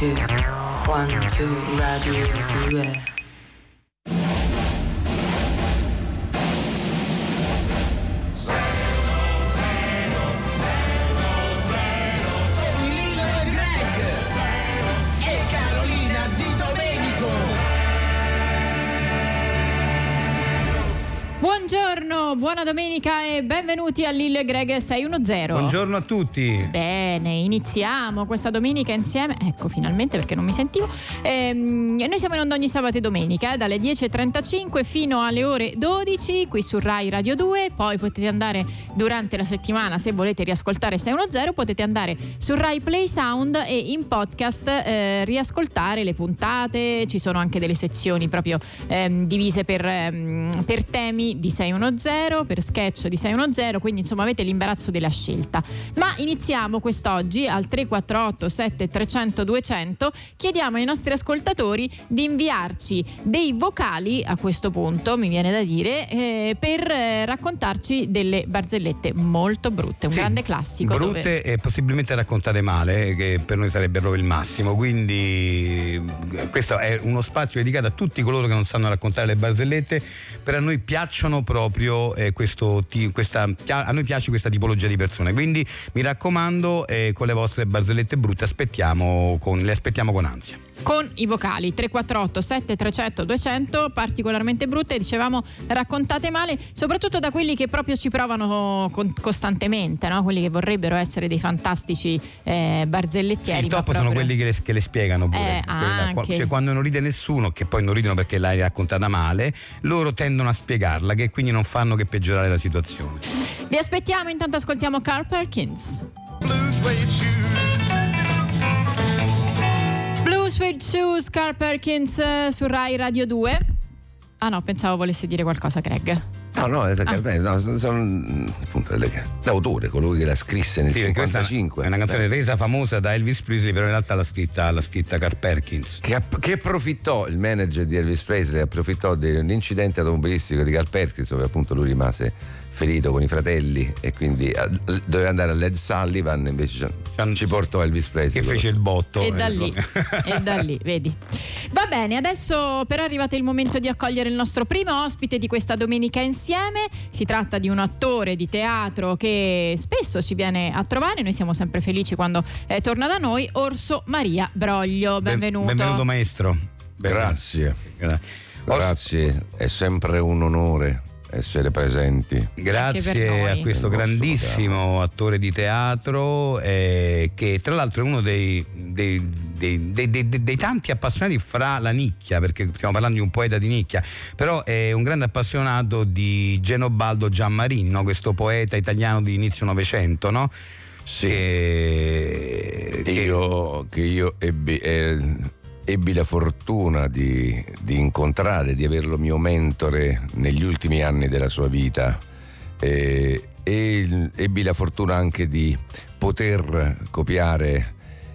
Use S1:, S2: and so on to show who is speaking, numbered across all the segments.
S1: two, one, two, radio 2.
S2: con Lino Greg Carolina Di Domenico.
S3: Buongiorno, buona domenica e benvenuti a Lille Greg 610.
S4: Buongiorno a tutti.
S3: Bene, iniziamo questa domenica insieme. Ecco, finalmente perché non mi sentivo. Ehm, noi siamo in onda ogni sabato e domenica, eh, dalle 10.35 fino alle ore 12 qui su Rai Radio 2. Poi potete andare durante la settimana, se volete riascoltare 610, potete andare su Rai Play Sound e in podcast eh, riascoltare le puntate. Ci sono anche delle sezioni proprio ehm, divise per, ehm, per temi di 610, per sketch di 610, quindi insomma avete l'imbarazzo della scelta. Ma iniziamo quest'oggi al 348 7300 200. Chiediamo ai nostri ascoltatori di inviarci dei vocali a questo punto, mi viene da dire, eh, per eh, raccontarci delle barzellette molto brutte, un
S4: Sì,
S3: grande classico. dove-
S4: Brutte e possibilmente raccontate male, che per noi sarebbe proprio il massimo. Quindi eh, questo è uno spazio dedicato a tutti coloro che non sanno raccontare le barzellette. Per a noi piacciono proprio eh, questo questa, a noi piace questa tipologia di persone. Quindi mi raccomando, eh, con le vostre barzellette brutte aspettiamo con- le aspettiamo con ansia.
S3: con i vocali 348 7300 200 particolarmente brutte dicevamo raccontate male soprattutto da quelli che proprio ci provano con- costantemente no? quelli che vorrebbero essere dei fantastici eh,
S4: Sì,
S3: barzellettieri ma
S4: top sono
S3: proprio-
S4: quelli che le, che le spiegano pure.
S3: Eh,
S4: Quella- cioè, quando non ride nessuno, che poi non ridono perché l'hai raccontata male, loro tendono a spiegarla, che quindi non fanno che peggiorare la situazione.
S3: vi aspettiamo intanto ascoltiamo Carl Perkins Blue Suede Shoes Carl Perkins eh, su Rai Radio 2 ah no pensavo volesse dire qualcosa Greg
S5: No, no, è,
S3: Ah.
S5: no, sono, appunto l'autore, colui che la scrisse nel
S4: Sì, perché questa
S5: 55.
S4: è una canzone resa famosa da Elvis Presley, però in realtà l'ha scritta, l'ha scritta Carl Perkins.
S5: Che, app- che approfittò il manager di Elvis Presley, approfittò dell'incidente automobilistico di Carl Perkins, dove appunto lui rimase ferito con i fratelli e quindi a- doveva andare a Led Sullivan, invece ci- ci portò Elvis Presley.
S4: Che fece il botto.
S3: E da
S4: ecco.
S3: lì, e da lì, vedi. Va bene, adesso però è arrivato il momento di accogliere il nostro primo ospite di questa domenica insieme. Si tratta di un attore di teatro che spesso ci viene a trovare, noi siamo sempre felici quando eh, torna da noi, Orso Maria Broglio.
S4: Ben-
S3: Benvenuto.
S4: benvenuto maestro.
S5: Grazie,
S4: Gra-
S5: grazie, è sempre un onore essere presenti.
S4: Grazie a questo grandissimo attore di teatro eh, che tra l'altro è uno dei, dei- dei- dei- dei- dei- dei tanti appassionati fra la nicchia, perché stiamo parlando di un poeta di nicchia, però è un grande appassionato di Genobaldo Giammarini, no? questo poeta italiano di inizio Novecento, no?
S5: Sì.
S4: Che- che-
S5: Io, che io ebbi, eh, ebbi la fortuna di, di incontrare, di averlo mio mentore negli ultimi anni della sua vita eh, e ebbi la fortuna anche di poter copiare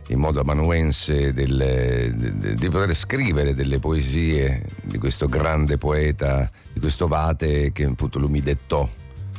S5: in modo amanuense delle- de- di poter scrivere delle poesie di questo grande poeta, di questo Vate che appunto lui mi dettò.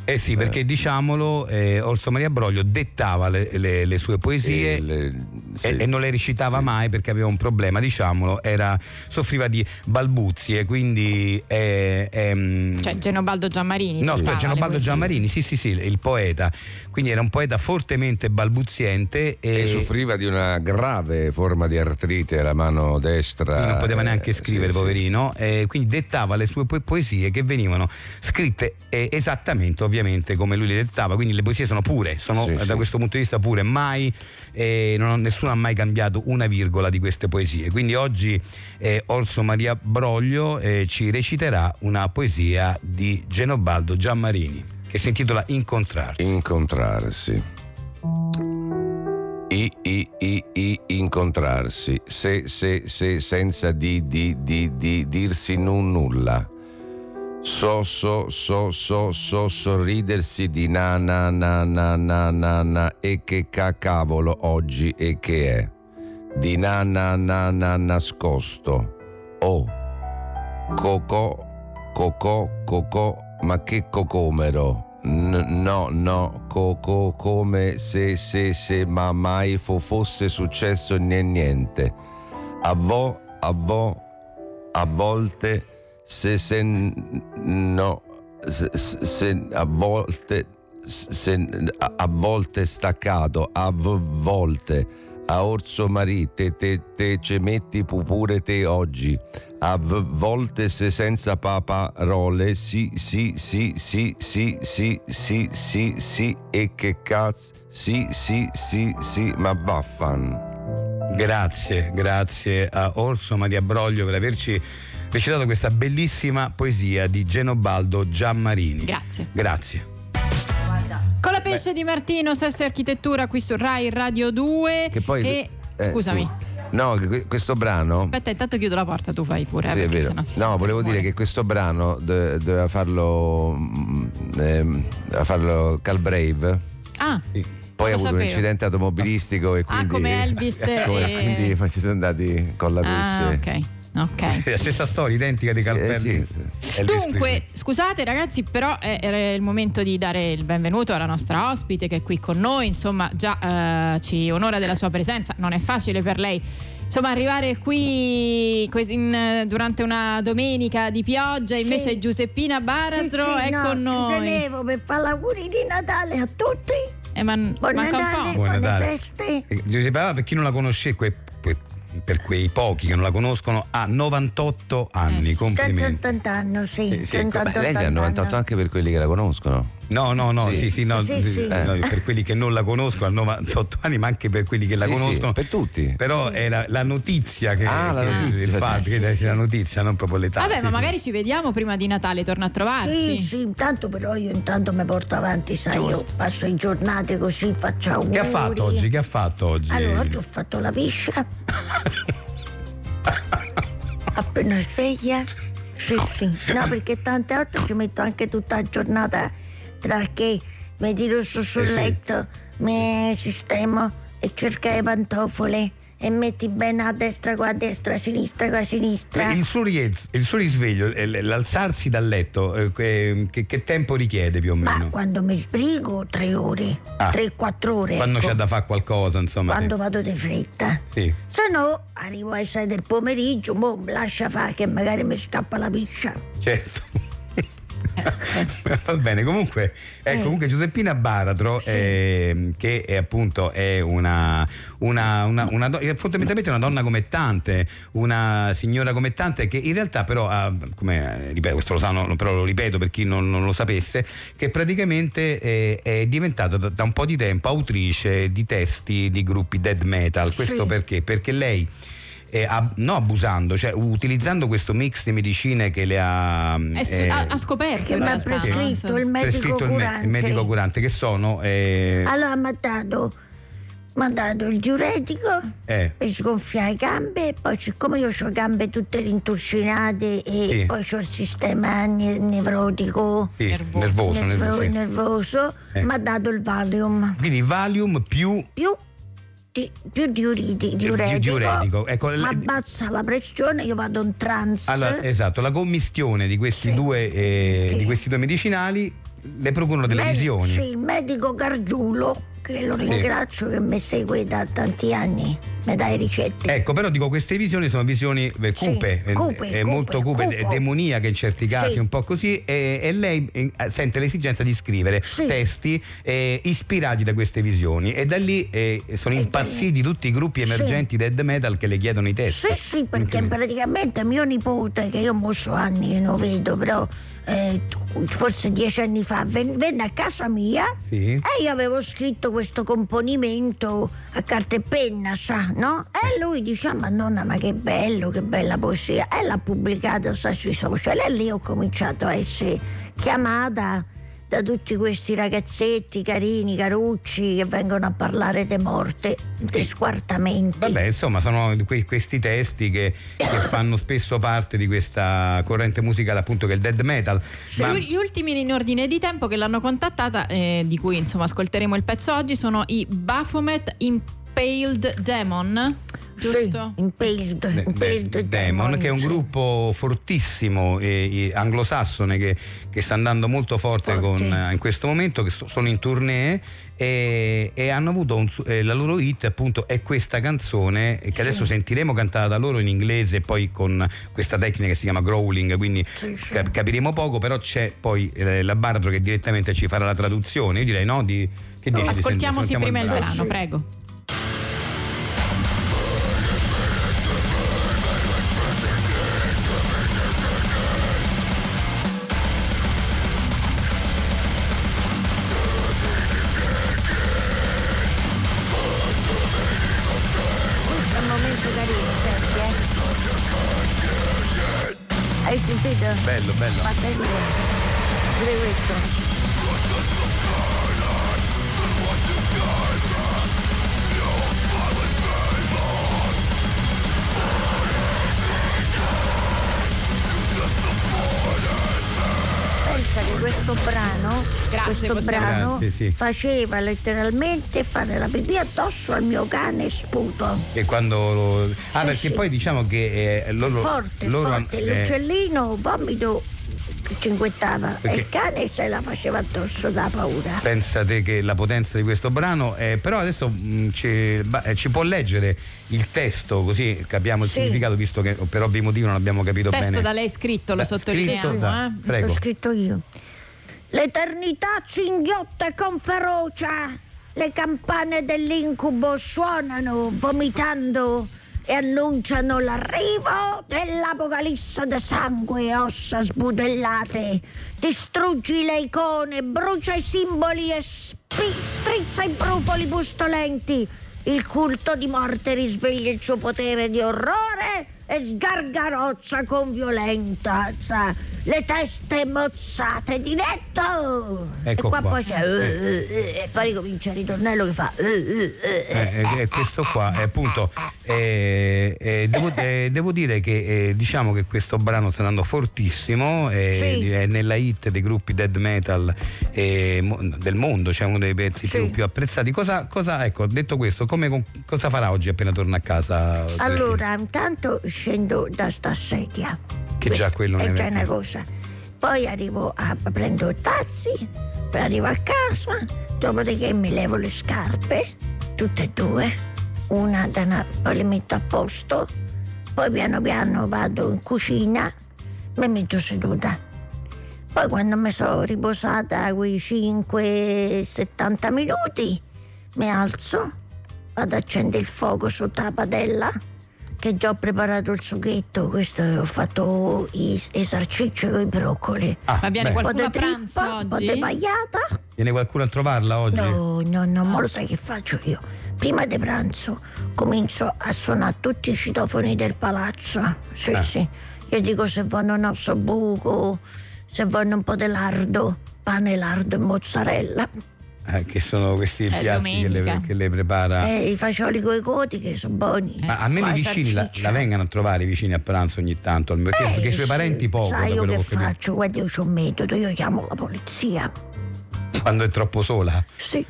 S4: Eh sì, perché diciamolo, eh, Orso Maria Broglio dettava le, le- le sue poesie
S5: E sì.
S4: e, e non le recitava mai perché aveva un problema, diciamolo, era, soffriva di balbuzie, quindi... eh, ehm,
S3: Cioè Genobaldo Giammarini.
S4: No, aspetta, Genobaldo. Giammarini, sì, sì, sì, il poeta. Quindi era un poeta fortemente balbuziente e,
S5: e soffriva di una grave forma di artrite alla mano destra.
S4: non poteva
S5: eh,
S4: neanche scrivere,
S5: sì, sì.
S4: poverino, e quindi dettava le sue po- poesie che venivano scritte eh, esattamente, ovviamente, come lui le dettava. Quindi le poesie sono pure, sono
S5: Sì,
S4: eh, da
S5: sì.
S4: questo punto di vista pure, mai eh, non- nessuno ha mai cambiato una virgola di queste poesie. Quindi oggi eh, Orso Maria Broglio eh, ci reciterà una poesia di Genobaldo Giammarini che si intitola Incontrarsi.
S5: Incontrarsi. I, i, i, i, incontrarsi. Se, se, se, senza di, di, di, di, dirsi nun nulla. So, so, so, so, so, sorridersi di na, na, na, na, na, na, na, e che ca cavolo oggi e che è. Di na, na, na, na, nascosto. Oh. Cocò, cocò, cocò, ma che cocomero? N- no, no, coco come se, se, se, ma mai fo- fosse successo né niente. a vo, a vo, a volte se se no se, se a volte se, a, a volte staccato a volte a orso marì te, te, te ce metti pu- pure te oggi a volte se senza pa- parole sì sì sì sì sì sì sì sì sì e che cazzo sì sì sì sì ma vaffan
S4: Grazie, grazie a Orso Maria Broglio per averci recitato questa bellissima poesia di Genobaldo Giammarini.
S3: Grazie.
S4: Grazie.
S3: Con la pesce di Martino, Sesse Architettura qui su Rai Radio 2.
S5: Che poi-
S3: E,
S5: eh,
S3: scusami.
S5: sì. No, questo brano.
S3: Aspetta, intanto chiudo la porta, tu fai pure. eh,
S5: Sì, è
S3: perché
S5: vero. No, volevo
S3: muore.
S5: dire che questo brano do- doveva farlo. mm, doveva farlo Calbrave.
S3: Ah,
S5: Poi ha avuto un
S3: sapevo.
S5: incidente automobilistico e quindi.
S3: come Elvis e-
S5: quindi ci siamo andati con la
S3: Ah,
S5: pesce.
S3: Ok.
S4: È la stessa storia, identica di
S5: Sì,
S4: Calpelli.
S5: sì,
S3: Dunque,
S4: Presley.
S3: scusate ragazzi, però è, era il momento di dare il benvenuto alla nostra ospite che è qui con noi, insomma già eh, ci onora della sua presenza, non è facile per lei. Insomma, arrivare qui in- durante una domenica di pioggia, invece
S6: Sì.
S3: Giuseppina Baratro
S6: Sì, sì,
S3: è
S6: no,
S3: con
S6: Ci
S3: noi.
S6: tenevo per fare l'auguri di Natale a tutti.
S3: Eh, ma
S6: Buon
S3: manca un
S6: Natale,
S3: po'.
S4: Buon
S6: buone
S4: Natale.
S6: feste.
S4: Eh, Giuseppe Pava, per chi non la conosce, que- per quei pochi che non la conoscono, ha 98 anni.
S3: Eh.
S4: Complimenti.
S6: 180 anni, sì.
S4: Sì, sì,
S6: 180
S5: Beh, lei ne ha 98
S6: anni.
S5: anche per quelli che la conoscono.
S4: No, no, no,
S5: Sì.
S4: sì, sì, no,
S6: Sì,
S4: sì,
S6: sì.
S4: no, per quelli che non la conoscono, ha 98 anni, ma anche per quelli che la
S5: Sì, sì,
S4: conoscono.
S5: per tutti.
S4: Però è la, la notizia che,
S5: Ah, la
S4: che-
S5: notizia.
S4: il fatto che essere la notizia, non proprio l'età.
S3: Vabbè,
S4: sì,
S3: ma
S4: sì.
S3: magari ci vediamo prima di Natale, torna a trovarci.
S6: Sì, sì, intanto però io intanto mi porto avanti, sai, io
S3: Giusto.
S6: passo le giornate così, faccio auguri.
S4: Che ha fatto oggi? Che ha fatto oggi?
S6: Allora, oggi ho fatto la piscia. Appena sveglia. Sì, sì. No, perché tante volte ci metto anche tutta la giornata tra che mi tiro su sul
S4: Eh sì.
S6: letto, mi sistemo e cerco le pantofole e metti bene a destra qua a destra, a sinistra qua a sinistra.
S4: Il suo, il suo risveglio, eh, l'alzarsi dal letto, eh, che, che- tempo richiede più o
S6: Ma
S4: meno?
S6: quando mi sbrigo tre ore,
S4: Ah.
S6: tre, quattro ore.
S4: Quando
S6: ecco.
S4: c'è da fare qualcosa, insomma. sì.
S6: Quando vado di fretta.
S4: Sì.
S6: Se no, arrivo ai 6 del pomeriggio, boh, lascia fare che magari mi scappa la piscia.
S4: Certo. Va bene, comunque, ecco,
S6: Eh.
S4: comunque Giuseppina Baratro,
S6: Sì.
S4: ehm, che è appunto è una, una, una, una do- è fondamentalmente una donna come tante, una signora come tante, che in realtà però, ha, come, eh, ripeto, questo lo sanno, però lo ripeto per chi non, non lo sapesse, che praticamente eh, è diventata da, da un po' di tempo autrice di testi di gruppi dead metal. Questo
S6: Sì.
S4: perché? Perché lei eh, ab- no abusando, cioè utilizzando questo mix di medicine che le ha,
S3: È su-
S4: eh,
S3: ha, ha scoperto
S6: Che mi ha
S3: no?
S6: prescritto il medico
S4: prescritto il, me-
S6: curante.
S4: il medico curante, che sono eh,
S6: Allora mi ha dato, dato il diuretico
S4: eh,
S6: per sgonfiare le gambe, poi siccome io ho le gambe tutte rinturcinate e
S4: Sì.
S6: poi ho il sistema ne- nevrotico,
S4: sì,
S3: Nervoso.
S4: nervoso,
S6: nervo-
S4: nervoso, sì.
S6: nervoso,
S4: Eh.
S6: mi ha dato il Valium.
S4: Quindi Valium più
S6: Più, di, più diuriti,
S4: Di-
S6: diuretico,
S4: diuretico, ecco,
S6: abbassa la pressione, io vado in trance.
S4: allora, esatto, la commistione di questi,
S6: Sì.
S4: due, eh,
S6: Sì.
S4: di questi due medicinali le procurano delle
S6: Me-
S4: visioni.
S6: Sì, il medico Gargiulo, che lo ringrazio che mi segue da tanti anni, dà le ricette.
S4: Ecco, però dico, queste visioni sono visioni eh,
S6: Sì,
S4: cupe, eh,
S6: cupe,
S4: eh,
S6: cupe,
S4: molto cupe,
S6: cupo.
S4: de- demoniache in certi casi,
S6: Sì.
S4: un po' così, e, e lei eh, sente l'esigenza di scrivere
S6: Sì.
S4: testi eh, ispirati da queste visioni e da lì eh, sono
S6: E
S4: impazziti tutti i gruppi emergenti dead metal che le chiedono i testi.
S6: Sì, sì, perché praticamente mio nipote, che io mo so anni che non vedo, però eh, forse dieci anni fa, ven- venne a casa mia
S4: Sì.
S6: e io avevo scritto questo componimento a carta e penna, sa, no? E lui dice, "Ah, ma nonna, ma che bello, che bella poesia. E l'ha pubblicata sui social e lì ho cominciato a essere chiamata da tutti questi ragazzetti carini, carucci che vengono a parlare di morte, di squartamenti.
S4: Vabbè, insomma, sono que- questi testi che, che fanno spesso parte di questa corrente musicale, appunto, che è il dead metal. Ma-
S3: Gli ultimi in ordine di tempo che l'hanno contattata, eh, di cui insomma ascolteremo il pezzo oggi, sono i Baphomet Impaled Demon. giusto?
S6: Sì, Impaled,
S4: De-
S6: Impaled
S4: De- Demon, che è un
S6: sì.
S4: gruppo fortissimo eh, anglosassone che, che sta andando molto forte,
S6: Forte.
S4: con, eh, in questo momento, che sto- sono in tournée e, e hanno avuto un eh, la loro hit appunto è questa canzone che adesso sentiremo cantata da loro in inglese e poi con questa tecnica che si chiama growling, quindi
S6: Sì, sì.
S4: cap- capiremo poco, però c'è poi eh, la Baradro che direttamente ci farà la traduzione. Io direi no, di, che dici?
S3: Ascoltiamosi
S4: Sentiamo
S3: prima il
S4: brano.
S3: brano, prego.
S6: Senti, eh. Hai sentito?
S4: Bello, bello.
S6: Batteria. Pure questo.
S3: Grazie,
S6: questo
S3: possiamo-
S6: brano
S4: Grazie, sì.
S6: faceva letteralmente fare la pipì addosso al mio cane sputo.
S4: E quando lo- Ah,
S6: Sì,
S4: perché
S6: sì.
S4: poi diciamo che eh, loro.
S6: forte,
S4: loro
S6: forte.
S4: eh,
S6: L'uccellino vomito cinguettava
S4: Perché-
S6: e il cane se la faceva addosso da paura.
S4: Pensate che la potenza di questo brano, è, però adesso mh, ci, ba- eh, ci può leggere il testo così capiamo il
S6: Sì.
S4: significato, visto che per ovvi motivi non abbiamo capito
S3: Testo
S4: bene.
S3: da lei scritto, lo sottolineiamo.
S4: scritto da-
S3: eh.
S4: Prego.
S6: L'ho scritto io. L'eternità cinghiotta con ferocia. Le campane dell'incubo suonano vomitando e annunciano l'arrivo dell'apocalisse de sangue e ossa sbudellate. Distruggi le icone, brucia i simboli e spi- strizza i brufoli pustolenti. Il culto di morte risveglia il suo potere di orrore e sgargarozza con violenza le teste mozzate di netto.
S4: Ecco
S6: e qua,
S4: qua.
S6: poi c'è eh, eh, eh, e poi ricomincia il ritornello che fa eh, eh, eh, eh.
S4: Eh, eh, questo qua è appunto eh, eh, devo, eh, devo dire che eh, diciamo che questo brano sta andando fortissimo eh,
S6: Sì.
S4: è nella hit dei gruppi dead metal eh, del mondo cioè uno dei pezzi
S6: Sì.
S4: più, più apprezzati cosa, cosa ecco detto questo come, cosa farà oggi appena torna a casa
S6: Allora, intanto scendo da sta sedia.
S4: Che già quello
S6: è già una cosa. Poi arrivo a prendo il taxi, poi arrivo a casa, dopodiché mi levo le scarpe, tutte e due, una da una, poi le metto a posto, poi piano piano vado in cucina, mi metto seduta. Poi quando mi sono riposata quei 5-70 minuti, mi alzo, vado a accendere il fuoco sotto la padella, che già ho preparato il sughetto, questo ho fatto i, con i broccoli.
S4: Ah,
S3: Ma viene
S4: beh,
S6: Un po'
S3: qualcuno
S6: di
S3: a pranzo
S6: trippa,
S3: oggi?
S4: viene qualcuno a trovarla oggi
S6: No, no, no, ma lo sai che faccio io? Prima di pranzo comincio a suonare tutti i citofoni del palazzo. Sì,
S4: Ah.
S6: sì. Io dico se vogliono un buco, se vogliono un po' di lardo, pane, lardo e mozzarella.
S4: Eh, che sono questi piatti che le, che le prepara
S6: E i fagioli coi coti che sono buoni.
S4: Ma a me
S6: Qua
S4: i vicini la, la vengano a trovare i vicini a pranzo ogni tanto, perché,
S6: Eh,
S4: perché i suoi
S6: sì.
S4: parenti poco,
S6: Sai io che faccio? Guarda, io ho un metodo, io chiamo la polizia.
S4: quando è troppo sola.
S6: Sì.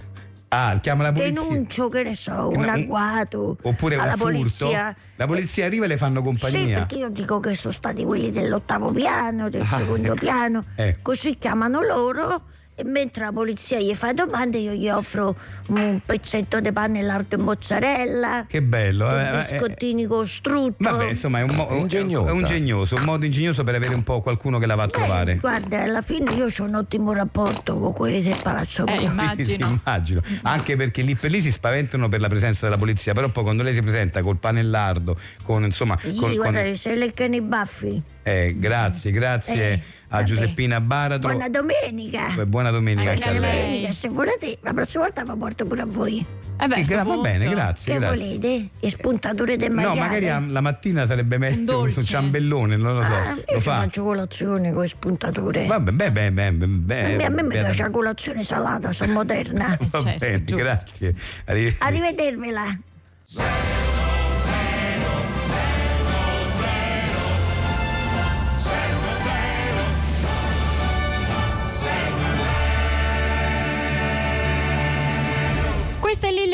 S4: Ah, chiama la polizia.
S6: Denuncio, che ne so,
S4: Eh,
S6: un
S4: ma-
S6: agguato.
S4: Oppure
S6: alla
S4: un furto.
S6: polizia.
S4: La polizia arriva e le fanno
S6: Sì,
S4: compagnia.
S6: perché io dico che sono stati quelli dell'ottavo piano, del
S4: Ah,
S6: secondo
S4: ecco.
S6: piano.
S4: Ecco.
S6: Così chiamano loro e mentre la polizia gli fa domande io gli offro un pezzetto di pane lardo e mozzarella,
S4: Che bello. eh, eh,
S6: biscottini con strutto.
S4: Vabbè, insomma, è un, mo-
S5: Ingegnosa.
S4: è un ingegnoso, un modo ingegnoso per avere un po' qualcuno che la va a
S6: Eh,
S4: trovare.
S6: guarda, alla fine io ho un ottimo rapporto con quelli del palazzo
S3: Eh, immagino.
S4: Sì, sì, immagino. Anche perché lì per lì si spaventano per la presenza della polizia, però poi quando lei si presenta col panellardo, con insomma.
S6: Sì,
S4: con- con-
S6: guarda, se leccano i baffi.
S4: eh, grazie, grazie
S6: Eh,
S4: a
S6: vabbè.
S4: Giuseppina Baratro.
S6: Buona domenica.
S4: Eh, buona domenica
S3: Anche
S4: a lei.
S6: se volete, la prossima volta vi porto pure a voi.
S3: Eh beh,
S4: gra- va bene, grazie.
S6: Che
S4: grazie.
S6: volete? E spuntature del
S4: No,
S6: maiale?
S4: magari a- la mattina sarebbe meglio un,
S3: dolce.
S4: ciambellone, non lo so.
S6: Ah,
S4: lo
S6: io ci
S4: fa?
S6: faccio colazione con le spuntature.
S4: Vabbè, beh, beh, beh, beh,
S6: a me, mi piace la colazione salata, sono moderna.
S4: Va
S3: Certo,
S4: bene,
S3: giusto.
S4: grazie. Arrivederci.
S6: Arrivedervela.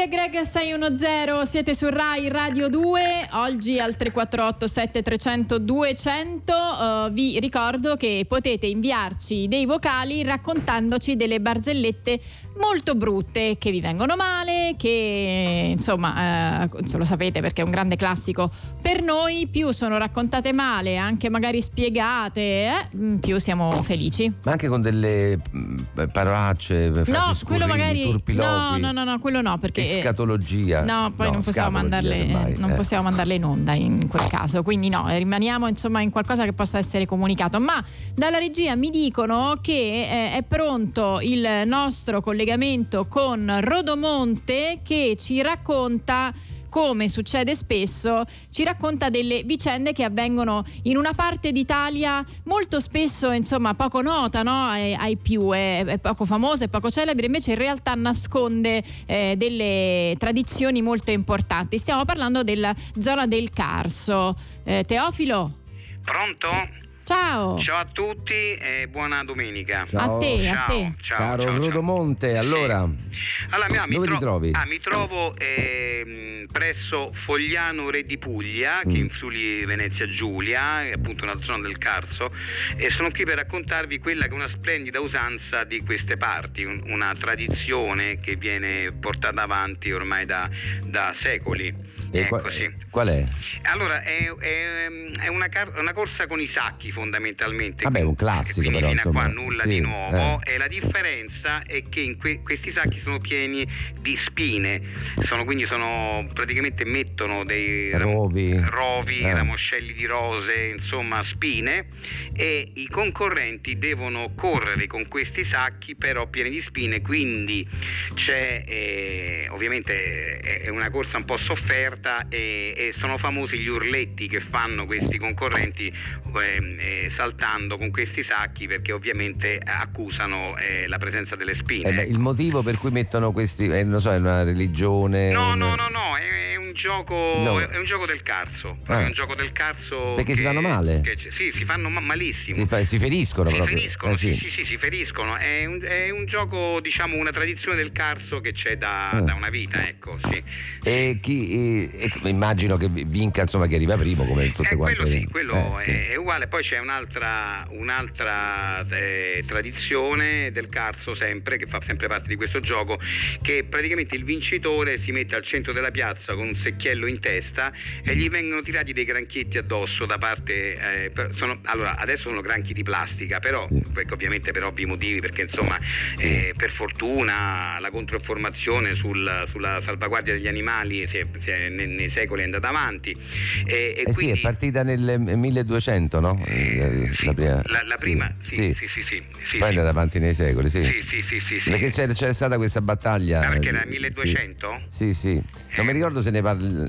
S3: Lille Greg Greg 610, siete su Rai Radio 2, oggi al 348 7300 200 uh, vi ricordo che potete inviarci dei vocali raccontandoci delle barzellette molto brutte che vi vengono male, che insomma eh, lo sapete perché è un grande classico per noi, più sono raccontate male, anche magari spiegate, eh, più siamo felici.
S5: Ma anche con delle mh, parolacce,
S3: No, quello magari no, no, no, no, quello no perché
S5: escatologia.
S3: No, poi non possiamo mandarle non
S5: eh.
S3: possiamo mandarle in onda in quel caso, quindi no, rimaniamo insomma in qualcosa che possa essere comunicato, ma dalla regia mi dicono che eh, è pronto il nostro collegamento con Rodomonte che ci racconta come succede spesso, ci racconta delle vicende che avvengono in una parte d'Italia molto spesso, insomma, poco nota no? ai, ai più, è, è poco famosa, è poco celebre, invece in realtà nasconde eh, delle tradizioni molto importanti. Stiamo parlando della zona del Carso. Eh, Teofilo?
S4: Pronto?
S3: Ciao.
S4: Ciao a tutti e buona domenica.
S5: Ciao.
S3: A te, a
S4: Ciao,
S3: te.
S4: ciao,
S5: Caro
S4: ciao, ciao.
S5: Rodomonte, allora,
S4: Allora, mi- mi
S5: dove ti
S4: tro-
S5: trovi?
S4: Ah, mi trovo ehm, presso Fogliano Re di Puglia,
S5: Mm.
S4: che in Friuli Venezia Giulia, è appunto una zona del Carso, e sono qui per raccontarvi quella che è una splendida usanza di queste parti, un- una tradizione che viene portata avanti ormai da, da secoli.
S5: E
S4: ecco,
S5: qua-
S4: sì.
S5: qual è?
S4: Allora, è, è- è una, car- una corsa con i sacchi fondamentalmente.
S5: Vabbè, un classico, però,
S4: a qua nulla
S5: sì,
S4: di nuovo.
S5: eh.
S4: E la differenza è che in que- questi sacchi sono pieni di spine. Sono, quindi sono praticamente mettono dei ram-
S5: Rovi.
S4: rovi,
S5: Eh.
S4: ramoscelli di rose, insomma spine. E i concorrenti devono correre con questi sacchi, però pieni di spine. Quindi c'è eh, ovviamente è è una corsa un po' sofferta e, e sono famosi gli urletti che fanno questi concorrenti ehm, eh, saltando con questi sacchi perché ovviamente accusano eh, la presenza delle spine.
S5: Eh, beh,
S4: ecco.
S5: il motivo per cui mettono questi, eh, non so, è una religione?
S4: No, no, no, no, è, è un gioco,
S5: No.
S4: è un gioco del carso,
S5: Ah.
S4: è un gioco del carso.
S5: Perché si
S4: che-
S5: fanno male?
S4: che sì, si fanno ma- malissimo.
S5: Si, fa- si feriscono
S4: Si
S5: proprio.
S4: feriscono,
S5: Eh,
S4: sì, sì, sì, si feriscono. È un, è un gioco, diciamo, una tradizione del carso che c'è da,
S5: Ah.
S4: da una vita, ecco, sì.
S5: E chi, e- e immagino che vinca insomma chi arriva primo come tutte
S4: Eh,
S5: quante
S4: quello sì, quello
S5: eh, sì.
S4: è, è uguale. Poi c'è un'altra, un'altra eh, tradizione del carso sempre, che fa sempre parte di questo gioco, che praticamente il vincitore si mette al centro della piazza con un secchiello in testa e gli vengono tirati dei granchietti addosso da parte... eh, sono- allora, adesso sono granchi di plastica, però,
S5: Sì.
S4: ovviamente per ovvi motivi, perché insomma, eh, per fortuna la controinformazione sul- sulla salvaguardia degli animali si è- si è- nei, secoli è andata avanti. E, e
S5: Eh sì,
S4: quindi-
S5: è partita nel 1200, no? Eh,
S4: sì,
S5: la prima,
S4: la- la prima, sì, sì, sì, sì, sì,
S5: Poi è
S4: sì.
S5: andata avanti nei secoli, sì.
S4: Sì, sì, sì, sì, sì.
S5: Perché c'era, c'era stata questa battaglia.
S4: Ah, perché era
S5: eh,
S4: 1200?
S5: Sì, sì. Non mi ricordo se ne parla.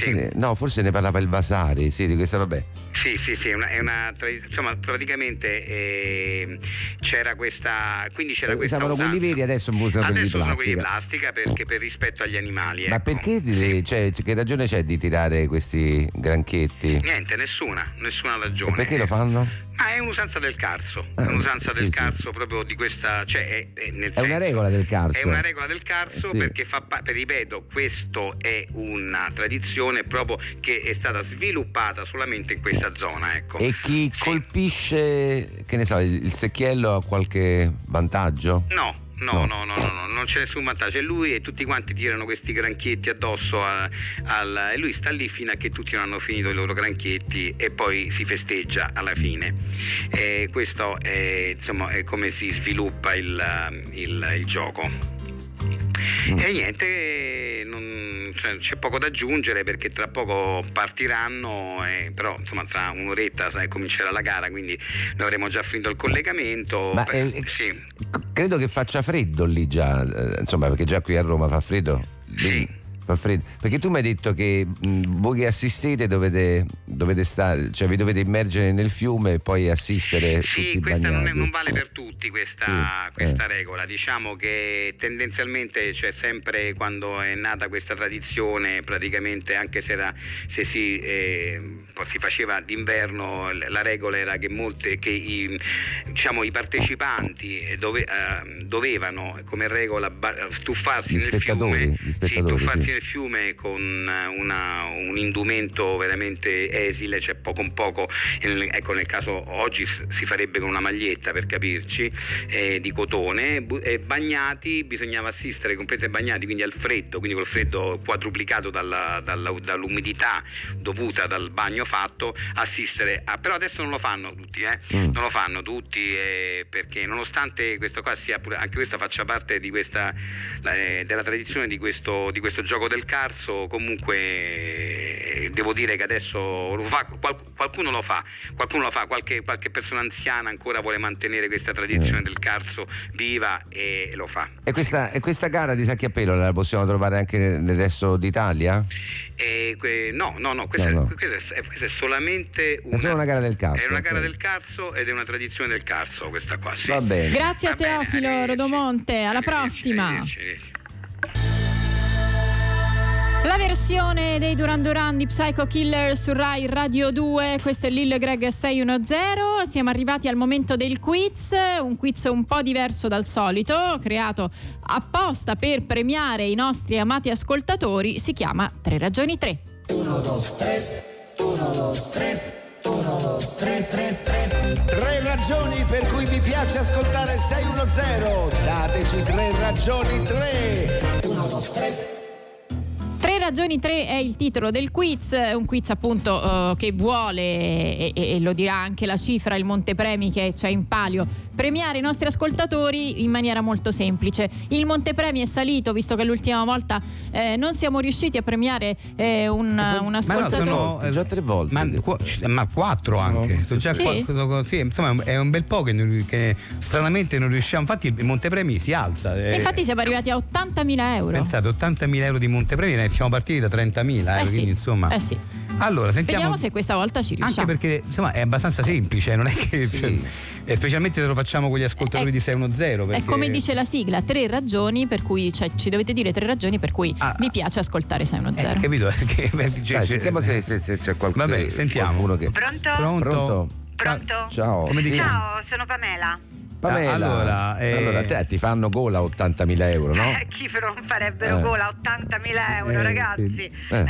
S4: Sì.
S5: No, forse ne parlava il Vasari, sì, di questa, vabbè.
S4: Sì, sì, sì, è una, è una insomma, praticamente eh, c'era questa, quindi c'era questa
S5: Usavano quelli veri, adesso usano quelli di
S4: Adesso sono quelli di
S5: plastica.
S4: plastica perché per rispetto agli animali.
S5: Ma
S4: ecco.
S5: perché, cioè, che ragione c'è di tirare questi granchetti?
S4: Niente, nessuna, nessuna ragione.
S5: E perché lo fanno?
S4: Ma è un'usanza del carso, è
S5: Ah,
S4: un'usanza
S5: sì,
S4: del
S5: sì.
S4: carso proprio di questa, cioè è, è
S5: È una
S4: senso-
S5: regola del carso.
S4: È una regola del carso
S5: Eh, sì.
S4: perché fa pa- per- ripeto, questo è una tradizione proprio che è stata sviluppata solamente in questa zona, ecco.
S5: E chi colpisce, che ne so, il secchiello ha qualche vantaggio?
S4: No. No, no, no, no, no, non c'è nessun vantaggio. E lui e tutti quanti tirano questi granchietti addosso e lui sta lì fino a che tutti non hanno finito i loro granchietti e poi si festeggia alla fine. E questo è, insomma, è come si sviluppa il, gioco. E niente, non- cioè, c'è poco da aggiungere perché tra poco partiranno, eh, però insomma tra un'oretta sai, comincerà la gara, quindi noi avremo già finito il collegamento.
S5: Ma,
S4: Beh,
S5: eh,
S4: sì.
S5: Credo che faccia freddo lì già, eh, insomma, perché già qui a Roma fa freddo.
S4: Sì.
S5: Fa freddo. Perché tu mi hai detto che mh, voi che assistete dovete, dovete stare, cioè vi dovete immergere nel fiume e poi assistere
S7: Sì, questa non, è- non vale per tutti questa,
S5: Sì,
S7: questa
S5: eh.
S7: regola, diciamo che tendenzialmente c'è sempre quando è nata questa tradizione, praticamente anche se, era- se si, eh, si faceva d'inverno, la regola era che, molte, che i, diciamo, i partecipanti eh, dove- eh, dovevano come regola ba- stuffarsi
S5: Gli
S7: nel fiume,
S5: gli
S7: sì, tuffarsi
S5: sì.
S7: Nel fiume con eh, una- un indumento veramente esile, cioè poco con poco, ecco nel caso oggi si farebbe con una maglietta per capirci, eh, di cotone, e bagnati, bisognava assistere, comprese bagnati, quindi al freddo, quindi col freddo quadruplicato dalla- dalla- dall'umidità dovuta dal bagno fatto, assistere a... però adesso non lo fanno tutti, eh?
S5: Mm.
S7: non lo fanno tutti eh, perché nonostante questo qua sia pure, anche questa faccia parte di questa, eh, della tradizione di questo, di questo gioco del carso, comunque devo dire che adesso lo fa, qual- qualcuno lo fa, qualcuno lo fa, qualche, qualche persona anziana ancora vuole mantenere questa tradizione
S5: Eh.
S7: del carso viva e lo fa.
S5: E questa, e questa gara di sacchi a pelo la possiamo trovare anche nel resto d'Italia?
S7: E que- no, no, no, questa,
S5: No, no.
S7: È, questa è- questa è solamente una,
S5: solo una gara del carso,
S7: È una gara del carso ed è una tradizione del carso questa qua, sì.
S5: Va bene.
S3: Grazie a
S7: Va bene,
S3: Teofilo
S7: arrivederci.
S3: Rodomonte, alla
S7: Arrivederci,
S3: prossima.
S7: arrivederci, arrivederci.
S3: La versione dei Duran Duran di Psycho Killer su Rai Radio 2, questo è Lil Greg 610. Siamo arrivati al momento del quiz, un quiz un po' diverso dal solito, creato apposta per premiare i nostri amati ascoltatori, si chiama Tre ragioni 3.
S2: Tre ragioni per cui vi piace ascoltare 610. Dateci tre ragioni, tre.
S3: Tre ragioni 3 è il titolo del quiz, un quiz appunto eh, che vuole, e, e- e lo dirà anche la cifra, il montepremi che c'è in palio, premiare i nostri ascoltatori in maniera molto semplice. Il montepremi è salito, visto che l'ultima volta eh, non siamo riusciti a premiare eh, un, un
S4: Ma no,
S3: ascoltatore.
S4: sono
S5: Già tre volte.
S4: Ma, qu- ma quattro anche. Sono già
S3: Sì?
S4: quattro- sì, insomma, è un bel po' che, non- che stranamente non riusciamo. Infatti, il Montepremi si alza. eh.
S3: Infatti siamo arrivati a 80.000 euro.
S4: Pensate, 80.000 euro di Montepremi, ne siamo partiti da 30.000, eh,
S3: Eh sì,
S4: quindi insomma.
S3: eh sì.
S4: Allora, sentiamo.
S3: Vediamo se questa volta ci
S4: Anche
S3: riusciamo.
S4: perché insomma è abbastanza semplice, non è che.
S5: Sì.
S4: cioè, eh, specialmente se lo facciamo con gli ascoltatori
S3: È-
S4: di 610.
S3: È
S4: Perché...
S3: come dice la sigla, tre ragioni per cui, cioè ci dovete dire tre ragioni per cui
S4: Ah,
S3: vi piace ascoltare
S4: Eh,
S3: 610.
S4: capito? Che- beh,
S5: Dai,
S4: cioè,
S5: sentiamo se, se- se c'è qualcuno,
S4: Vabbè, sentiamo.
S5: qualcuno che...
S8: Pronto?
S4: Pronto?
S5: Pronto?
S8: Pronto?
S5: Ciao.
S8: Ciao, sono Pamela.
S5: Pamela,
S4: Ah, allora, eh,
S5: allora, te, ti fanno gola 80.000 euro, no?
S8: Eh, chi non farebbero
S5: Eh.
S8: gola 80.000 euro,
S4: Eh,
S8: ragazzi?
S4: sì.
S5: Eh.
S8: Eh,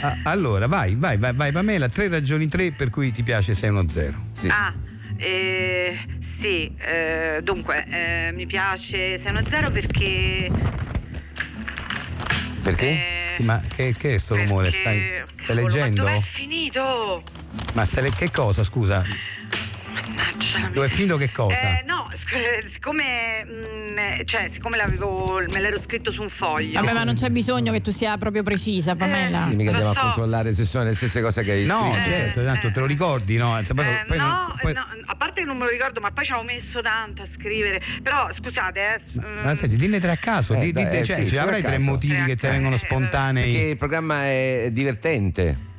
S4: Ah, allora, vai, vai, vai, vai, Pamela. Tre ragioni, tre per cui ti piace 610.
S5: Sì.
S8: Ah, eh, sì, eh, dunque, eh, mi piace 610 perché...
S5: Perché?
S8: eh,
S4: Ma che, che è sto rumore?
S8: perché-
S4: Stai, stai leggendo?
S8: Ma dov'è finito?
S4: Ma le- che cosa, scusa?
S8: La
S4: Dove è finito che cosa?
S8: Eh, no, sc- siccome, mm, cioè, siccome l'avevo, me l'ero scritto su un foglio.
S3: Vabbè, ma non c'è bisogno che tu sia proprio precisa, Pamela.
S8: Eh,
S5: Sì, mica
S8: lo
S5: andiamo
S8: so.
S5: a controllare se sono le stesse cose che hai
S4: No,
S5: scritto.
S4: certo, tanto te lo ricordi, no? Poi-
S8: Eh,
S4: poi
S8: no,
S4: non- poi-
S8: no, a parte che non me lo ricordo, ma poi ci avevo messo tanto a scrivere. Però scusate, eh.
S4: Ma
S8: mm,
S4: senti, dinne tre a caso,
S5: Eh,
S4: di- di-
S5: dai, eh,
S4: cioè,
S5: sì,
S4: ci
S5: tre a
S4: avrai tre motivi che ti vengono
S8: Eh,
S4: spontanei.
S5: Perché il programma è divertente.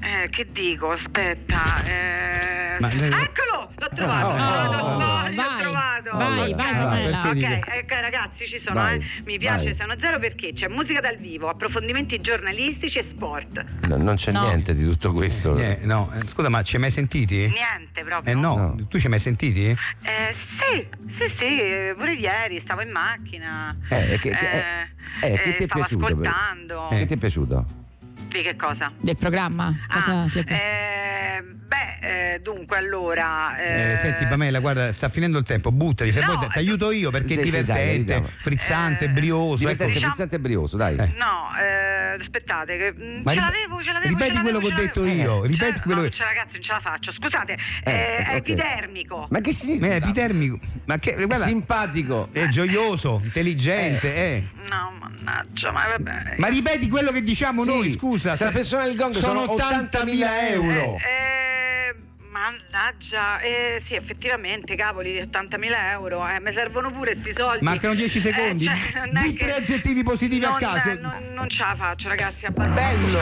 S8: Eh, che dico? Aspetta. eh,
S4: Ma-
S8: Eccolo! L'ho trovato!
S4: Oh,
S8: no, no,
S3: oh,
S8: no, l'ho
S3: vai,
S8: trovato!
S3: vai,
S8: Ok.
S3: vai,
S4: Allora,
S3: Pamela.
S4: perché dico-
S8: Ok, ok, ragazzi, ci sono,
S5: Vai,
S8: eh. Mi piace
S5: vai.
S8: Sono Zero perché c'è musica dal vivo, approfondimenti giornalistici e sport.
S5: No, non c'è
S3: No.
S5: niente di tutto questo.
S4: Eh, no, eh, scusa, ma ci hai mai sentiti?
S8: Niente proprio.
S4: Eh no,
S5: No.
S4: tu ci hai mai sentiti?
S8: Eh, sì, sì, sì, pure ieri stavo in macchina.
S5: Eh, che- che- eh, che ti è
S8: stavo
S5: piaciuto, però?
S8: ascoltando.
S5: Che ti è piaciuto?
S8: Di che cosa?
S3: Del programma? Cosa
S8: Ah,
S3: ti è piaciuto?
S8: eh, beh, eh, dunque allora.
S4: Eh,
S8: eh,
S4: senti Pamela, guarda, sta finendo il tempo, buttali, se
S8: No,
S4: vuoi ti aiuto io perché è
S5: dai,
S4: divertente,
S5: aiutiamo.
S4: frizzante,
S8: Eh,
S4: brioso.
S5: Divertente,
S4: ecco.
S8: diciamo-
S5: frizzante e brioso, dai.
S4: Eh.
S8: No, eh, aspettate, che, mm,
S4: Ma
S8: ce
S4: rip-
S8: l'avevo, ce l'avevo.
S4: ripeti
S8: ce
S4: quello che ho detto io, ripeti quello
S8: no,
S4: che-
S8: cioè, ragazzi, non ce la faccio. Scusate,
S5: Eh,
S8: eh, è
S5: ok.
S8: epidermico.
S5: Ma che si...
S4: Ma è epidermico, ma che guarda,
S5: Simpatico.
S4: è gioioso, intelligente, eh.
S8: No, mannaggia, ma vabbè.
S4: Ma ripeti quello che diciamo
S5: Sì,
S4: noi, scusa.
S5: Sta persona del gong sono 80.000 euro.
S8: Eh, ma Mannaggia, eh, sì, effettivamente, cavoli, 80.000 euro, eh, mi servono pure questi soldi.
S4: Mancano 10 secondi.
S8: Eh, cioè,
S4: Di
S8: che-
S4: tre aggettivi positivi a
S8: non,
S4: caso.
S8: Non, non ce la faccio, ragazzi, a Barroso.
S9: Bello.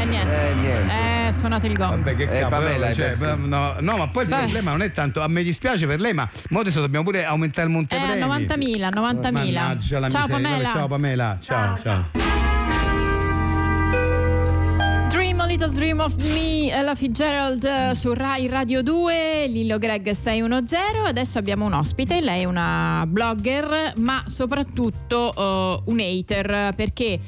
S3: Eh, niente.
S5: Eh, niente.
S3: Eh, suonate il gong.
S4: Vabbè, che
S5: Eh,
S4: cavolo,
S5: Pamela,
S4: cioè,
S5: eh,
S4: no, no, ma poi il
S3: Beh.
S4: problema non è tanto. A me dispiace per lei, ma mo adesso dobbiamo pure aumentare il
S3: Eh,
S4: montepremi.
S3: 90.000, 90.000.
S4: Mannaggia la
S3: Ciao
S4: miseria.
S3: Pamela.
S4: Vabbè, Ciao Pamela. Ciao, ciao.
S3: A Little Dream of Me, Ella Fitzgerald eh, su Rai Radio 2, Lillo Greg 610. Adesso abbiamo un ospite, lei è una blogger, ma soprattutto eh, un hater perché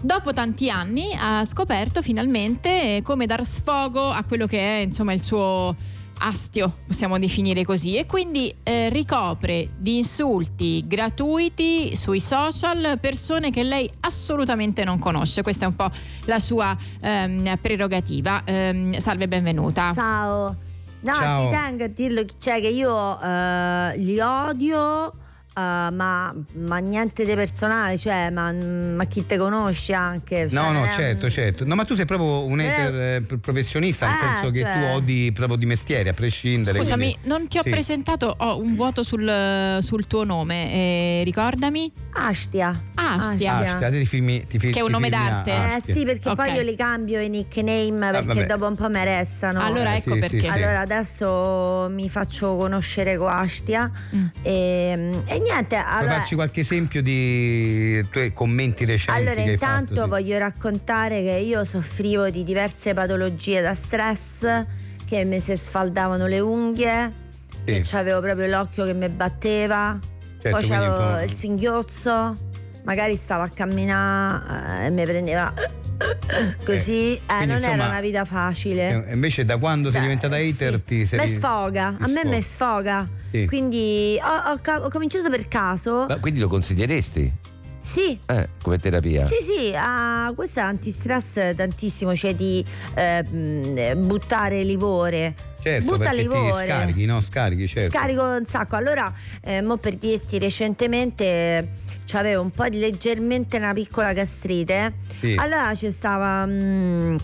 S3: dopo tanti anni ha scoperto finalmente eh, come dar sfogo a quello che è insomma il suo astio, possiamo definire così, e quindi eh, ricopre di insulti gratuiti sui social persone che lei assolutamente non conosce. Questa è un po' la sua ehm, prerogativa. Ehm, salve, benvenuta.
S10: Ciao. No,
S4: Ciao.
S10: ci tengo a dirlo, cioè che io eh, li odio, eh, ma, ma niente di personale, cioè, ma, ma chi te conosce anche. cioè,
S4: No, no, certo, certo. No, ma tu sei proprio un hater eh, professionista, nel
S10: Eh,
S4: senso che
S10: cioè.
S4: tu odi proprio di mestiere, a prescindere.
S3: Scusami,
S4: quindi-
S3: non ti ho
S4: Sì.
S3: presentato, ho un vuoto sul, sul tuo nome. eh, ricordami?
S10: Astia.
S3: Astia.
S4: Ah, state ti filmi, ti fi-
S3: Che è un nome d'arte.
S4: ah,
S10: Eh sì, perché
S3: Ok.
S10: poi io li cambio i nickname perché
S4: vabbè.
S10: dopo un po' mi restano.
S3: Allora
S4: Eh,
S3: ecco
S4: sì,
S3: perché.
S4: sì, sì.
S10: Allora adesso mi faccio conoscere con Astia
S3: Mm.
S10: e, e niente.
S4: Puoi
S10: Allora,
S4: farci qualche esempio di tuoi commenti recenti
S10: allora intanto
S4: fatto? sì.
S10: voglio raccontare che io soffrivo di diverse patologie da stress, che mi si sfaldavano le unghie,
S4: Sì.
S10: che avevo proprio l'occhio che mi batteva,
S4: Certo,
S10: poi c'avevo il singhiozzo, magari stavo a camminare eh, e mi prendeva così, eh,
S4: quindi,
S10: non
S4: insomma,
S10: era una vita facile.
S4: Eh, Invece da quando sei diventata hater ti sei...
S10: Mi sfoga,
S4: ti
S10: a me
S4: sfoga.
S10: mi sfoga.
S4: Sì.
S10: Quindi ho, ho ho cominciato per caso.
S5: Ma quindi lo consiglieresti?
S10: Sì.
S5: Eh, come terapia?
S10: Sì, sì, ah, questo è antistress tantissimo, cioè di eh, buttare livore.
S4: Certo,
S10: Butta
S4: perché
S10: livore.
S4: ti scarichi, no? Scarichi, certo.
S10: Scarico un sacco. Allora, eh, mo per dirti, recentemente eh, c'avevo un po' di leggermente una piccola gastrite.
S4: Sì.
S10: Allora c'è stava. mm,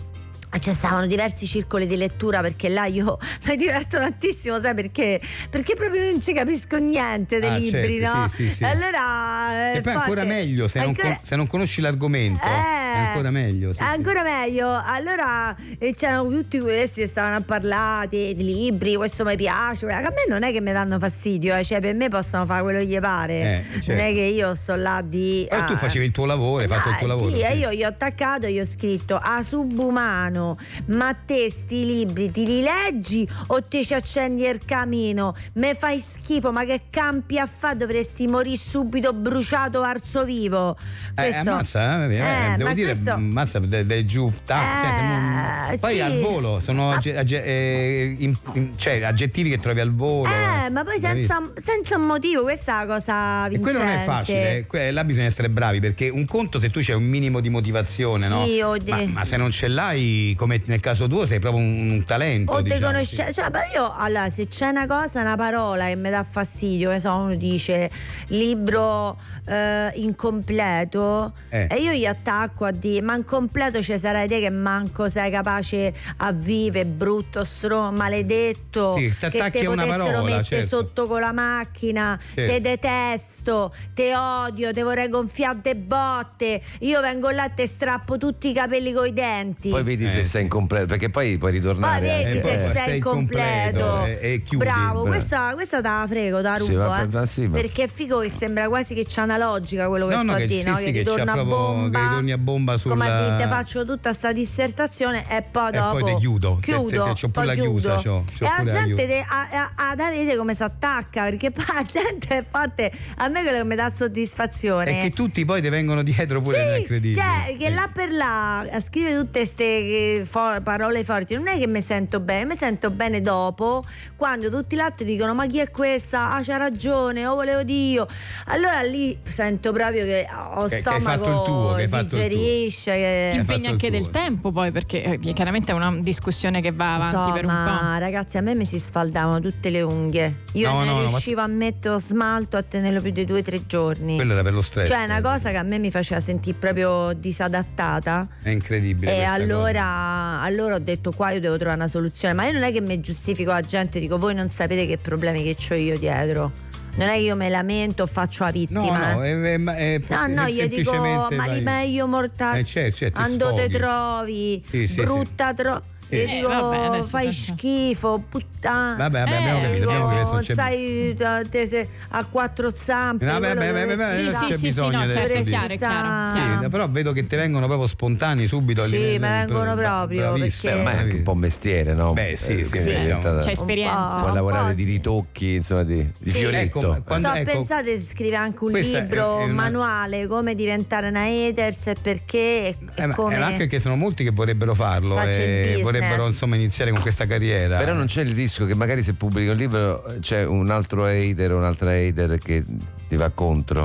S10: ci stavano diversi circoli di lettura perché là io mi diverto tantissimo, sai perché? Perché proprio non ci capisco niente dei
S4: Ah,
S10: libri,
S4: certo,
S10: no?
S4: sì, sì, sì.
S10: E allora.
S4: E
S10: eh,
S4: poi ancora
S10: forte.
S4: meglio se non,
S10: Ancora-
S4: con- se non conosci l'argomento.
S10: eh,
S4: è ancora meglio. sì,
S10: è ancora meglio. Allora eh, c'erano tutti questi che stavano a parlare di, di libri, questo mi piace. A me non è che mi danno fastidio, eh, cioè per me possono fare quello che gli pare.
S4: Eh, certo.
S10: Non è che io sto là di.
S4: Tu
S10: ah,
S4: facevi il tuo lavoro, hai fatto il tuo lavoro.
S10: Sì, e io gli ho attaccato e gli ho scritto a subumano, ma te sti libri ti li leggi o te ci accendi il camino? Me fai schifo, ma che campi a fa? Dovresti morire subito bruciato arso vivo.
S4: Eh,
S10: Questo-
S4: ammazza, eh, eh,
S10: Eh,
S4: devo
S10: ma
S4: dire,
S10: questo-
S4: ammazza dai dai giù. ta- cioè, siamo-
S10: Eh,
S4: poi
S10: sì.
S4: al volo, sono
S10: Ah.
S4: agge- agge- eh, in- in- cioè, aggettivi che trovi al volo.
S10: Eh, ma poi senza, senza un motivo, questa è la cosa
S4: E
S10: vincente.
S4: quello non è facile, eh. Que- là bisogna essere bravi perché un conto se tu c'hai un minimo di motivazione,
S10: Sì,
S4: no?
S10: de-
S4: ma, ma se non ce l'hai, come nel caso tuo, sei proprio un, un talento.
S10: O te
S4: diciamo,
S10: conosce-
S4: sì.
S10: cioè, ma io allora se c'è una cosa, una parola che mi dà fastidio, che so, uno dice libro eh, incompleto,
S4: Eh.
S10: e io gli attacco a dire, ma incompleto ci sarai te che manco sei capace a vivere, brutto stro, maledetto,
S4: Sì, ti
S10: che te
S4: una
S10: potessero
S4: parola,
S10: mettere
S4: certo.
S10: sotto con la macchina,
S4: Certo.
S10: te detesto, te odio, te vorrei gonfiare de botte, io vengo là e te strappo tutti i capelli coi denti.
S5: Poi vedi se
S4: Eh,
S5: sei incompleto, perché poi puoi
S10: Poi
S5: ritornare.
S10: vedi
S5: anche.
S4: Eh,
S10: se
S4: poi
S10: sei
S4: sei
S10: completo.
S4: completo e- e chiudi.
S10: Bravo,
S5: Bravo.
S10: questa, questa te la frego, da
S5: Sì,
S10: rubo. eh.
S5: sì, ma-
S10: Perché è figo che sembra quasi che c'è una logica quello che
S4: No,
S10: sto
S4: no,
S10: a
S4: che
S10: dire,
S4: sì,
S10: no?
S4: sì,
S10: che
S4: che c'ha
S10: ritorno a
S4: proprio-
S10: bomba.
S4: che ritorni a bomba
S10: Come a
S4: sulla-
S10: dire, te faccio tutta sta dissertazione e poi
S4: E
S10: dopo
S4: poi te chiudo.
S10: Chiudo,
S4: te- te- c'ho pure
S10: poi
S4: la chiusa,
S10: chiudo.
S4: c'ho- c'ho
S10: e la gente
S4: chiusa.
S10: te- a- a- ad avete come si attacca perché poi la gente è forte a me quello che mi dà soddisfazione
S4: E che tutti poi ti vengono dietro pure, non è
S10: sì,
S4: incredibile.
S10: cioè che
S4: Sì.
S10: là per là a scrivere tutte queste parole forti non è che mi sento bene, mi sento bene dopo quando tutti gli altri dicono ma chi è questa? Ah c'ha ragione, o volevo Dio allora lì sento proprio che ho
S4: Che- che hai fatto il
S10: stomaco
S4: tuo, che hai fatto il tuo.
S10: digerisce che-
S3: Ti
S4: il
S3: anche
S4: tuo.
S3: del tempo poi perché eh, che chiaramente è una discussione che va avanti
S10: so,
S3: per un
S10: ma ragazzi, a me mi si sfaldavano tutte le unghie. Io
S4: No,
S10: non
S4: no, no, ma-
S10: riuscivo a mettere lo smalto a tenerlo più di due o tre giorni.
S4: Quello era per lo stress.
S10: Cioè, è una cosa che a me mi faceva sentire proprio disadattata.
S4: È incredibile.
S10: E
S4: questa
S10: allora, allora ho detto qua io devo trovare una soluzione. Ma io non è che mi giustifico la gente, dico voi non sapete che problemi che ho io dietro. Non è che io me lamento o faccio la vittima.
S4: No, no,
S10: eh.
S4: è, è, è,
S10: No, no, io dico, ma li meglio mortale.
S4: Eh, certo, certo, ti
S10: Ando te trovi,
S4: Sì, sì,
S10: brutta
S4: Sì.
S10: Io
S4: Eh,
S10: dico,
S3: vabbè,
S10: fai
S3: senza-
S10: schifo, puttana.
S4: Vabbè, vabbè, abbiamo
S3: Eh,
S4: capito, abbiamo capito, non
S10: sai, eh, te se- a quattro zampe.
S4: Vabbè, vabbè, vabbè,
S3: Sì,
S10: stare.
S3: sì,
S4: c'è
S3: sì, sì,
S4: bisogno
S3: no, certo, è chiaro, è chiaro.
S10: Sì,
S3: chiaro.
S4: Sì, però vedo che ti vengono proprio spontanei subito.
S10: Sì, vengono proprio, perché-
S5: ma è anche un po' mestiere, no?
S4: Beh, sì,
S5: Eh,
S4: sì, sì,
S3: C'è
S10: Un
S3: esperienza.
S5: Puoi lavorare di
S10: sì.
S5: ritocchi, insomma, di,
S3: Sì.
S5: fioretto.
S4: Ecco, quando-
S10: Sto
S4: ecco,
S10: pensando di scrivere anche un libro, un manuale, come diventare una haters e perché e, come...
S4: anche perché sono molti che vorrebbero farlo
S10: Faccio il
S4: vorrebbero insomma iniziare con questa carriera.
S5: Però non c'è il rischio che magari se pubblichi un libro c'è un altro hater o un'altra hater che ti va contro.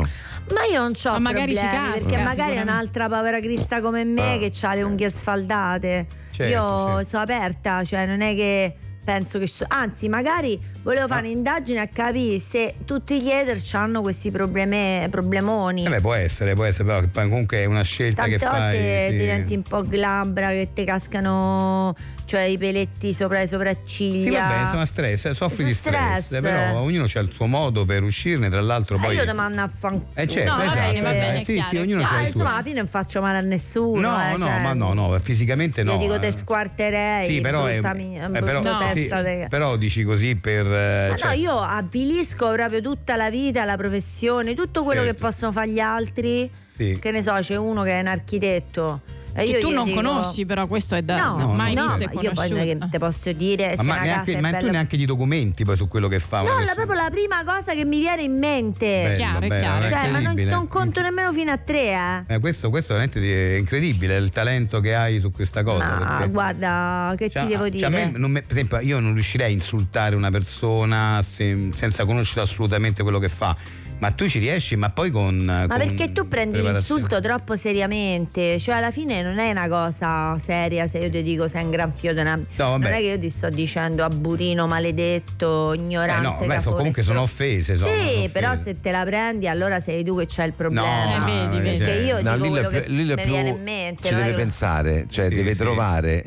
S10: Ma io non ho
S3: Ma magari ci
S10: problemi,
S3: casca,
S10: perché magari è un'altra povera crista come me
S5: Ah.
S10: che ha le unghie sfaldate.
S4: Certo,
S10: io
S4: certo.
S10: sono aperta, cioè non è che penso che so- anzi magari volevo fare un'indagine a capire se tutti gli hater hanno questi problemi problemoni.
S4: Eh beh, può essere, può essere, però che poi comunque è una scelta
S10: Tante
S4: che
S10: volte
S4: fai. sì.
S10: diventi un po' glabra che ti cascano cioè i peletti sopra le sopracciglia.
S4: Sì, vabbè, insomma, stress, soffri di stress,
S10: Stress.
S4: però ognuno ha il suo modo per uscirne, tra l'altro
S10: Eh,
S4: poi...
S10: io ti mando a fanculo.
S4: Eh certo,
S3: No, va
S4: esatto,
S3: bene, va
S4: eh,
S3: bene, è
S4: sì,
S3: chiaro,
S4: sì, ognuno
S3: chiaro.
S4: ha
S10: Ah,
S4: il suo.
S10: insomma, alla fine non faccio male a nessuno.
S4: No,
S10: eh,
S4: no,
S10: cioè,
S4: ma no, no, fisicamente no.
S10: Io dico
S4: eh.
S10: te squarterei,
S4: Sì, però, è,
S10: brutta mi-
S4: eh, però,
S3: No.
S4: sì, però dici così per... eh,
S10: Ma
S4: cioè-
S10: no, io avvilisco proprio tutta la vita, la professione, tutto quello
S4: Certo.
S10: che possono fare gli altri.
S4: Sì.
S10: Che ne so, c'è uno che è un architetto.
S3: Che
S10: io
S3: tu non
S10: dico-
S3: conosci, però questo è da
S10: No,
S3: no, mai
S10: no,
S3: visto e
S10: ma io poi che te posso dire se
S4: ma,
S10: una
S4: neanche,
S10: casa è
S4: ma
S10: bella
S4: tu neanche di documenti poi su quello che fa.
S10: No, la, proprio la prima cosa che mi viene in mente.
S4: Bello,
S3: Chiaro, è
S4: bello,
S3: chiaro.
S10: cioè, ma non,
S4: incredibile.
S10: non conto nemmeno fino a tre, eh.
S4: Eh, questo, questo veramente è incredibile il talento che hai su questa cosa.
S10: Ma
S4: perché-
S10: guarda, che
S4: Cioè,
S10: ti devo
S4: cioè,
S10: dire?
S4: a me non me- per esempio, io non riuscirei a insultare una persona se- senza conoscere assolutamente quello che fa. Ma tu ci riesci, ma poi con.
S10: Ma
S4: con
S10: perché tu prendi l'insulto troppo seriamente? Cioè, alla fine non è una cosa seria se io ti dico sei un gran fio di una.
S4: vabbè.
S10: non è che io ti sto dicendo aburino, maledetto,
S4: Eh
S10: ignorante.
S4: no, vabbè, so- comunque sono offese. sono-
S10: Sì,
S4: sono offese.
S10: però se te la prendi allora sei tu che c'hai il problema.
S4: No,
S3: Eh, vedi, vedi.
S10: Perché io
S5: No,
S10: dico
S5: lì
S10: quello
S5: la-
S10: che
S5: lì
S10: mi
S5: più
S10: viene in mente.
S5: ci deve
S10: che-
S5: pensare, cioè
S4: Sì,
S5: deve
S4: sì.
S5: trovare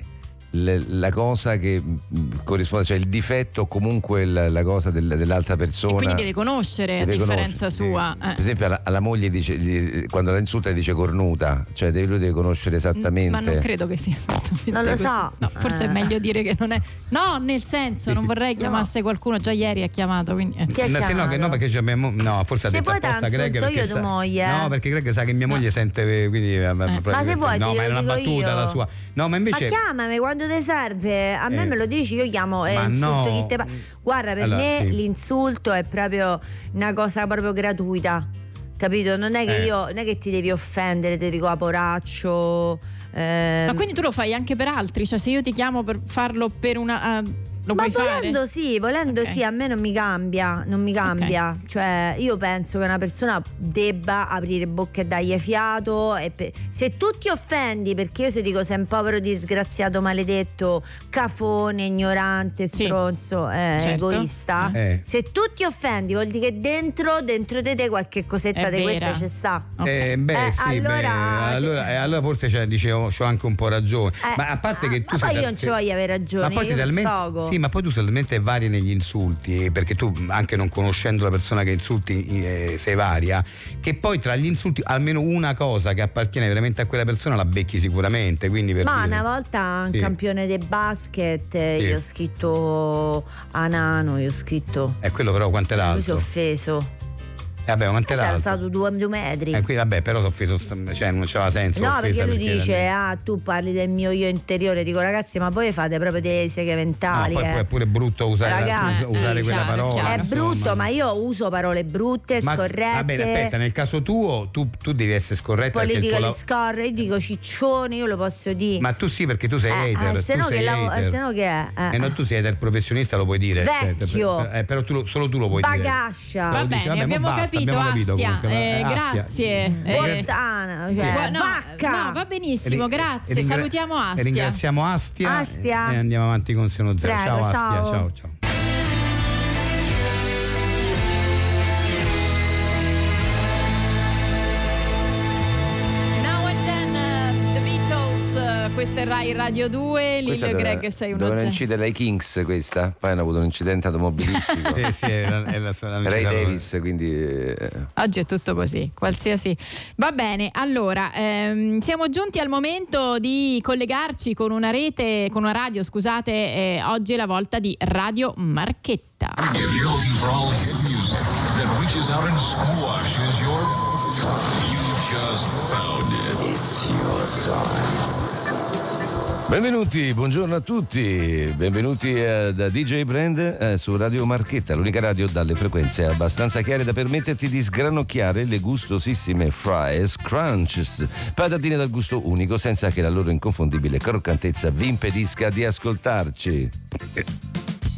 S5: la cosa che mh, corrisponde, cioè il difetto o comunque la, la cosa del- dell'altra
S3: E
S5: persona.
S3: quindi deve conoscere
S5: Deve
S3: a differenza
S5: conoscere,
S3: sua.
S5: Per
S3: eh.
S5: esempio alla, alla moglie dice, gli- quando la insulta dice cornuta, cioè deve- lui deve conoscere esattamente.
S3: Ma non credo che sia esattamente
S10: Non lo
S3: così.
S10: so.
S3: No, forse è
S10: Eh.
S3: meglio dire che non è. No, nel senso, non vorrei chiamasse qualcuno. Già ieri ha chiamato. Quindi, eh.
S10: Chi ha
S4: No, sì, no,
S10: chiamato?
S4: che no, perché c'è mia mo- no, forse ha
S10: Se
S4: detto apposta
S10: la
S4: Greg perché
S10: io tua
S4: sa-
S10: moglie, eh.
S4: No, perché Greg sa che mia moglie sente eh, quindi eh,
S10: Ma se vuoi
S4: No, ma era una battuta
S10: io.
S4: la sua. No, ma invece
S10: Ma chiamami quando ti serve, a me
S4: Eh.
S10: me lo dici, io chiamo e
S4: Ma
S10: insulto
S4: no.
S10: chi te pa- Guarda, per
S4: Allora,
S10: me
S4: sì.
S10: l'insulto è proprio una cosa proprio gratuita. Capito? Non è che
S4: Eh.
S10: io non è che ti devi offendere, ti dico a poraccio. eh,
S3: Ma quindi tu lo fai anche per altri? Cioè, se io ti chiamo per farlo per una. eh, lo
S10: Ma
S3: puoi
S10: volendo
S3: fare?
S10: sì, volendo
S3: Ok.
S10: sì, a me non mi cambia, non mi cambia. Cioè, io penso che una persona debba aprire bocca e dargli fiato. E pe- se tu ti offendi perché io se dico sei un povero disgraziato, maledetto, cafone, ignorante,
S3: Sì.
S10: stronzo, eh,
S3: Certo.
S10: egoista,
S4: Eh.
S10: se tu ti offendi vuol dire che dentro, dentro di te qualche cosetta di questa c'è sta.
S3: Ok.
S4: Eh, beh,
S10: Eh,
S4: sì,
S10: allora-
S4: beh, allora, eh, allora forse cioè, dicevo, c'ho anche un po' ragione.
S10: Eh,
S4: ma a parte che tu
S10: ma
S4: sei
S10: poi io non ci voglio avere ragione,
S4: Ma poi
S10: io
S4: sei talmente,
S10: sfogo.
S4: Sì, ma poi tu talmente varia negli insulti, eh, perché tu anche non conoscendo la persona che insulti eh, sei varia, che poi tra gli insulti almeno una cosa che appartiene veramente a quella persona la becchi sicuramente.
S10: Ma
S4: dire-
S10: una volta un
S4: Sì.
S10: campione di basket, eh,
S4: Sì.
S10: io ho scritto a Nano, io ho scritto.
S4: È quello però quanto era
S10: Lui si è offeso.
S4: Eh, vabbè, quanto era
S10: Era
S4: alto?
S10: stato due, due metri.
S4: Eh, qui, vabbè, però è offeso, cioè non c'aveva senso.
S10: No, perché lui dice:
S4: era-
S10: Ah, tu parli del mio io interiore. Dico, ragazzi, ma voi fate proprio delle seghe
S4: No,
S10: mentali.
S4: poi,
S10: eh.
S4: poi è pure brutto usare,
S10: Ragazzi,
S4: usare
S3: sì,
S4: quella
S3: chiaro,
S4: parola.
S3: chiaro.
S10: È brutto, ma io uso parole brutte,
S4: Ma-
S10: scorrette.
S4: Va bene, aspetta, nel caso tuo tu, tu devi essere scorretta
S10: Politico
S4: tuo
S10: li
S4: la-
S10: scorre, io dico ciccione, io lo posso dire.
S4: Ma tu sì, perché tu sei
S10: Eh,
S4: hater.
S10: eh, se
S4: tu
S10: no
S4: sei
S10: che lav-
S4: hater.
S10: se no che è? Eh,
S4: Eh, no, tu sei hater professionista, lo puoi dire.
S10: Vecchio.
S4: Eh, però tu lo- solo tu lo puoi dire.
S10: Bagascia.
S3: Va bene,
S4: vabbè,
S3: abbiamo
S4: mo basta,
S3: capito,
S4: capito
S3: Astia. Eh,
S4: eh, Astia.
S3: grazie. Eh,
S10: Puttana, cioè,
S3: gua- no,
S10: vacca.
S3: no, va benissimo,
S4: E
S3: grazie.
S4: e ringra-
S3: Salutiamo
S4: e
S3: Astia.
S4: ringraziamo Astia,
S10: Astia.
S4: e andiamo avanti con Seno Zero.
S10: Prego,
S4: ciao Astia,
S10: ciao.
S4: ciao
S3: questa è Rai Radio 2, Lillo e Greg 610.
S5: Dovevano incidere ai Kings questa, poi hanno avuto un incidente automobilistico.
S4: Sì, sì, è la, è la, la-
S5: Ray
S4: la-
S5: Davis, quindi eh,
S3: Oggi è tutto così, qualsiasi. Va bene, allora, ehm, siamo giunti al momento di collegarci con una rete, con una radio, scusate, eh, oggi è la volta di Radio Marchetta.
S11: If you're looking for all hit music that reaches out and squashes your.
S5: Benvenuti, buongiorno a tutti, benvenuti eh, da DJ Brand eh, su Radio Marchetta, l'unica radio dalle frequenze abbastanza chiare da permetterti di sgranocchiare le gustosissime fries crunches, patatine dal gusto unico senza che la loro inconfondibile croccantezza vi impedisca di ascoltarci.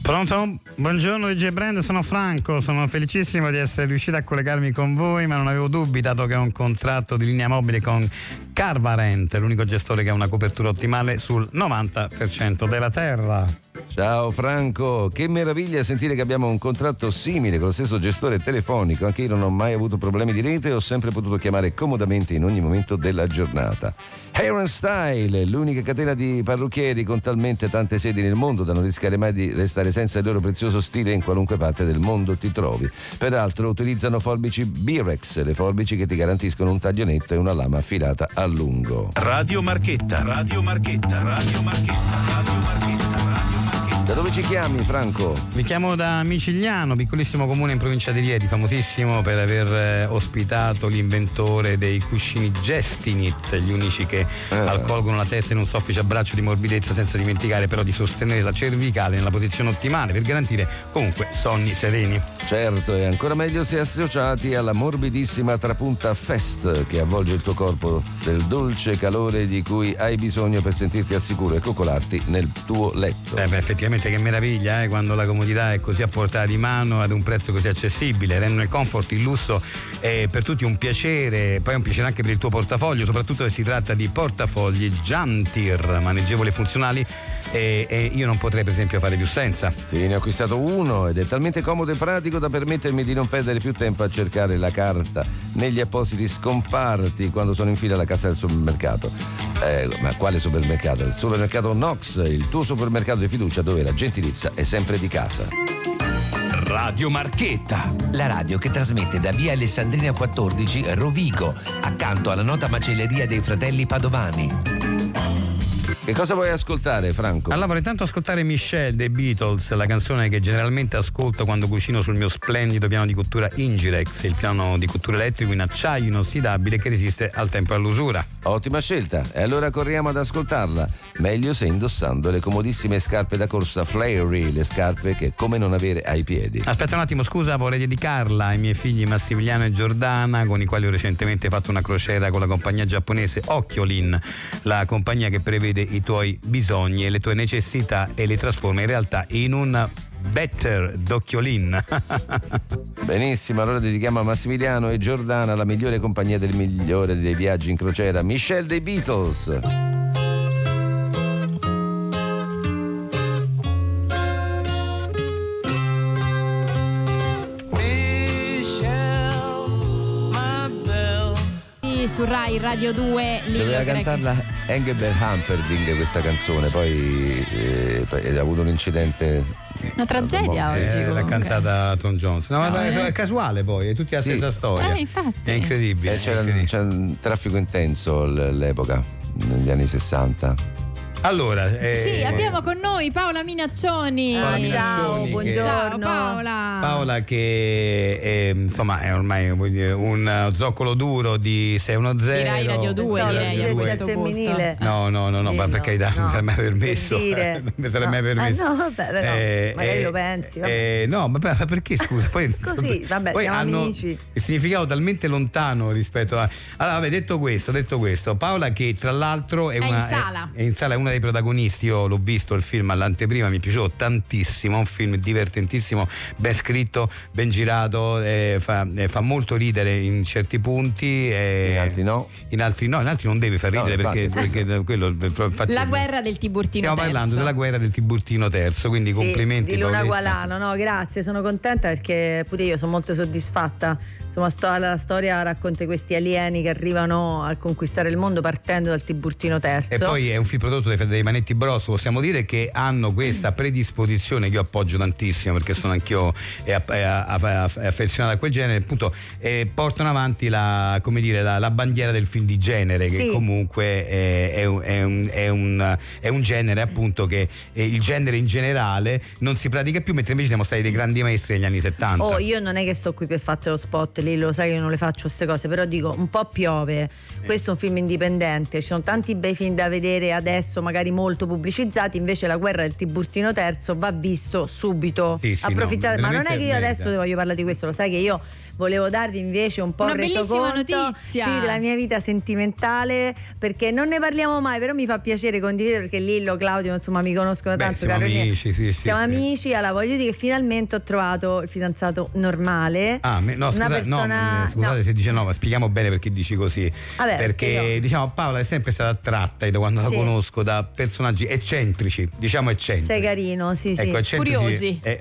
S4: Pronto? Buongiorno DJ Brand, sono Franco, sono felicissimo di essere riuscito a collegarmi con voi, ma non avevo dubbi dato che ho un contratto di linea mobile con Carvarent, l'unico gestore che ha una copertura ottimale sul 90% della terra.
S5: Ciao Franco, che meraviglia sentire che abbiamo un contratto simile con lo stesso gestore telefonico. Anche io non ho mai avuto problemi di rete e ho sempre potuto chiamare comodamente in ogni momento della giornata. Hair Style, l'unica catena di parrucchieri con talmente tante sedi nel mondo da non rischiare mai di restare senza il loro prezioso stile in qualunque parte del mondo ti trovi. Peraltro utilizzano forbici Birex, le forbici che ti garantiscono un taglio netto e una lama affilata a lungo.
S11: Radio Marchetta, Radio Marchetta, Radio Marchetta, Radio Marchetta.
S5: Da dove ci chiami Franco?
S4: Mi chiamo da Micigliano, piccolissimo comune in provincia di Rieti, famosissimo per aver eh, ospitato l'inventore dei cuscini Gestinit, gli unici che accolgono la testa in un soffice abbraccio di morbidezza senza dimenticare però di sostenere la cervicale nella posizione ottimale per garantire comunque sonni sereni.
S5: Certo, è ancora meglio se associati alla morbidissima trapunta Fest che avvolge il tuo corpo del dolce calore di cui hai bisogno per sentirti al sicuro e coccolarti nel tuo letto.
S4: Eh beh, effettivamente che meraviglia eh, quando la comodità è così a portata di mano ad un prezzo così accessibile, rendono il comfort, il lusso è per tutti un piacere, poi è un piacere anche per il tuo portafoglio, soprattutto se si tratta di portafogli Jantir, maneggevoli e funzionali e, e io non potrei per esempio fare più senza.
S5: Sì, ne ho acquistato uno ed è talmente comodo e pratico da permettermi di non perdere più tempo a cercare la carta negli appositi scomparti quando sono in fila alla cassa del supermercato. Eh, ma quale supermercato? Il supermercato Nox, il tuo supermercato di fiducia dove la gentilezza è sempre di casa.
S11: Radio Marchetta.
S12: La radio che trasmette da via Alessandrina 14 Rovigo, accanto alla nota macelleria dei fratelli Padovani.
S5: Che cosa vuoi ascoltare, Franco?
S4: Allora vorrei tanto ascoltare Michelle dei Beatles, la canzone che generalmente ascolto quando cucino sul mio splendido piano di cottura Ingirex, il piano di cottura elettrico in acciaio inossidabile che resiste al tempo e all'usura.
S5: Ottima scelta. E allora corriamo ad ascoltarla. Meglio se indossando le comodissime scarpe da corsa Flairy, le scarpe che come non avere ai piedi.
S4: Aspetta un attimo, scusa, vorrei dedicarla ai miei figli Massimiliano e Giordana, con i quali ho recentemente fatto una crociera con la compagnia giapponese Occhiolin, la compagnia che prevede i tuoi bisogni e le tue necessità e le trasforma in realtà in un better d'Occhiolin.
S5: Benissimo, allora dedichiamo a Massimiliano e Giordana la migliore compagnia del migliore dei viaggi in crociera, Michelle dei Beatles.
S3: Su Rai Radio 2 Lillo
S5: Doveva
S3: Greg.
S5: cantarla Engelbert Humperdinck questa canzone, poi, eh, ha avuto un incidente.
S3: Una tragedia oggi
S4: Eh, l'ha cantata Tom Jones. No, ma
S3: No,
S4: è
S3: eh.
S4: casuale poi, è tutti la
S5: Sì.
S4: stessa storia.
S3: Eh, infatti.
S4: È incredibile.
S5: Eh, c'era,
S4: incredibile.
S5: c'era un traffico intenso all'epoca, negli anni 60.
S4: Allora, eh,
S3: Sì, abbiamo con noi Paola Minaccioni.
S4: Paola
S10: Ah,
S4: Minaccioni
S10: ciao,
S4: che-
S10: buongiorno.
S3: Paola.
S4: Paola che è, insomma è ormai un zoccolo duro di 610
S3: Di Rai Radio 2
S10: Pensavo
S3: direi questo
S10: al femminile.
S3: punto.
S4: No, no, no, no,
S10: Eh,
S4: ma
S10: no,
S4: per carità, non
S10: no,
S4: mi sarebbe mai
S10: per
S4: permesso.
S10: dire.
S4: non mi sarebbe mai
S10: No,
S4: permesso.
S10: eh, no, vabbè, però, magari lo pensi,
S4: eh, no, ma perché scusa? Poi,
S10: Così, vabbè,
S4: poi
S10: siamo
S4: hanno
S10: amici.
S4: Il significato talmente lontano rispetto a. Allora, vabbè, detto questo, detto questo, Paola che tra l'altro è,
S3: È
S4: una.
S3: in sala.
S4: È, in sala, è una uno dei protagonisti, io l'ho visto il film all'anteprima, mi è piaciuto tantissimo, un film divertentissimo, ben scritto, ben girato, eh, fa, eh, fa molto ridere in certi punti. eh,
S5: In altri no.
S4: In altri no, in altri non deve far
S5: No,
S4: ridere perché,
S5: infatti.
S4: perché quello, infatti,
S3: La guerra del Tiburtino
S4: Stiamo
S3: terzo.
S4: parlando della guerra del Tiburtino terzo, quindi
S10: Sì,
S4: complimenti.
S10: di Luna. Gualano, no, grazie, sono contenta perché pure io sono molto soddisfatta. Insomma, sto- la storia racconta questi alieni che arrivano a conquistare il mondo partendo dal Tiburtino terzo.
S4: E poi è un film prodotto dai, dai Manetti Bros, possiamo dire che hanno questa predisposizione che io appoggio tantissimo perché sono anch'io eh, eh, aff- aff- affezionato a quel genere, appunto eh, portano avanti la, come dire, la, la bandiera del film di genere che
S10: Sì.
S4: comunque è, è un, è un- è un- è un genere appunto che eh, il genere in generale non si pratica più mentre invece siamo stati dei grandi maestri negli anni 70.
S10: Oh, io non è che sto qui per fare lo spot, lì lo sai che io non le faccio queste cose, però dico un po' piove. Questo è un film indipendente, ci sono tanti bei film da vedere adesso, magari molto pubblicizzati, invece la guerra del Tiburtino terzo va visto subito.
S4: Sì, sì, no,
S10: ma non è che io adesso voglio parlare di questo, lo sai che io volevo darvi invece un po'
S3: Una bellissima
S10: resoconto,
S3: notizia.
S10: Sì, della mia vita sentimentale, perché non ne parliamo mai, però mi fa piacere condividere perché Lillo, Claudio, insomma, mi conoscono
S4: Beh,
S10: tanto,
S4: siamo amici, sì, sì,
S10: Siamo
S4: sì.
S10: amici, allora voglio dire che finalmente ho trovato il fidanzato normale.
S4: Ah, me- no,
S10: una
S4: scusa-
S10: persona.
S4: no, eh, scusate
S10: no.
S4: se dice no, ma spieghiamo bene perché dici così.
S10: Vabbè,
S4: perché
S10: io-
S4: diciamo Paola è sempre stata attratta da quando
S10: Sì.
S4: la conosco da personaggi eccentrici, diciamo eccentrici.
S10: Sei carino, sì, sì.
S4: Ecco, eccentrici
S3: Curiosi.
S4: È,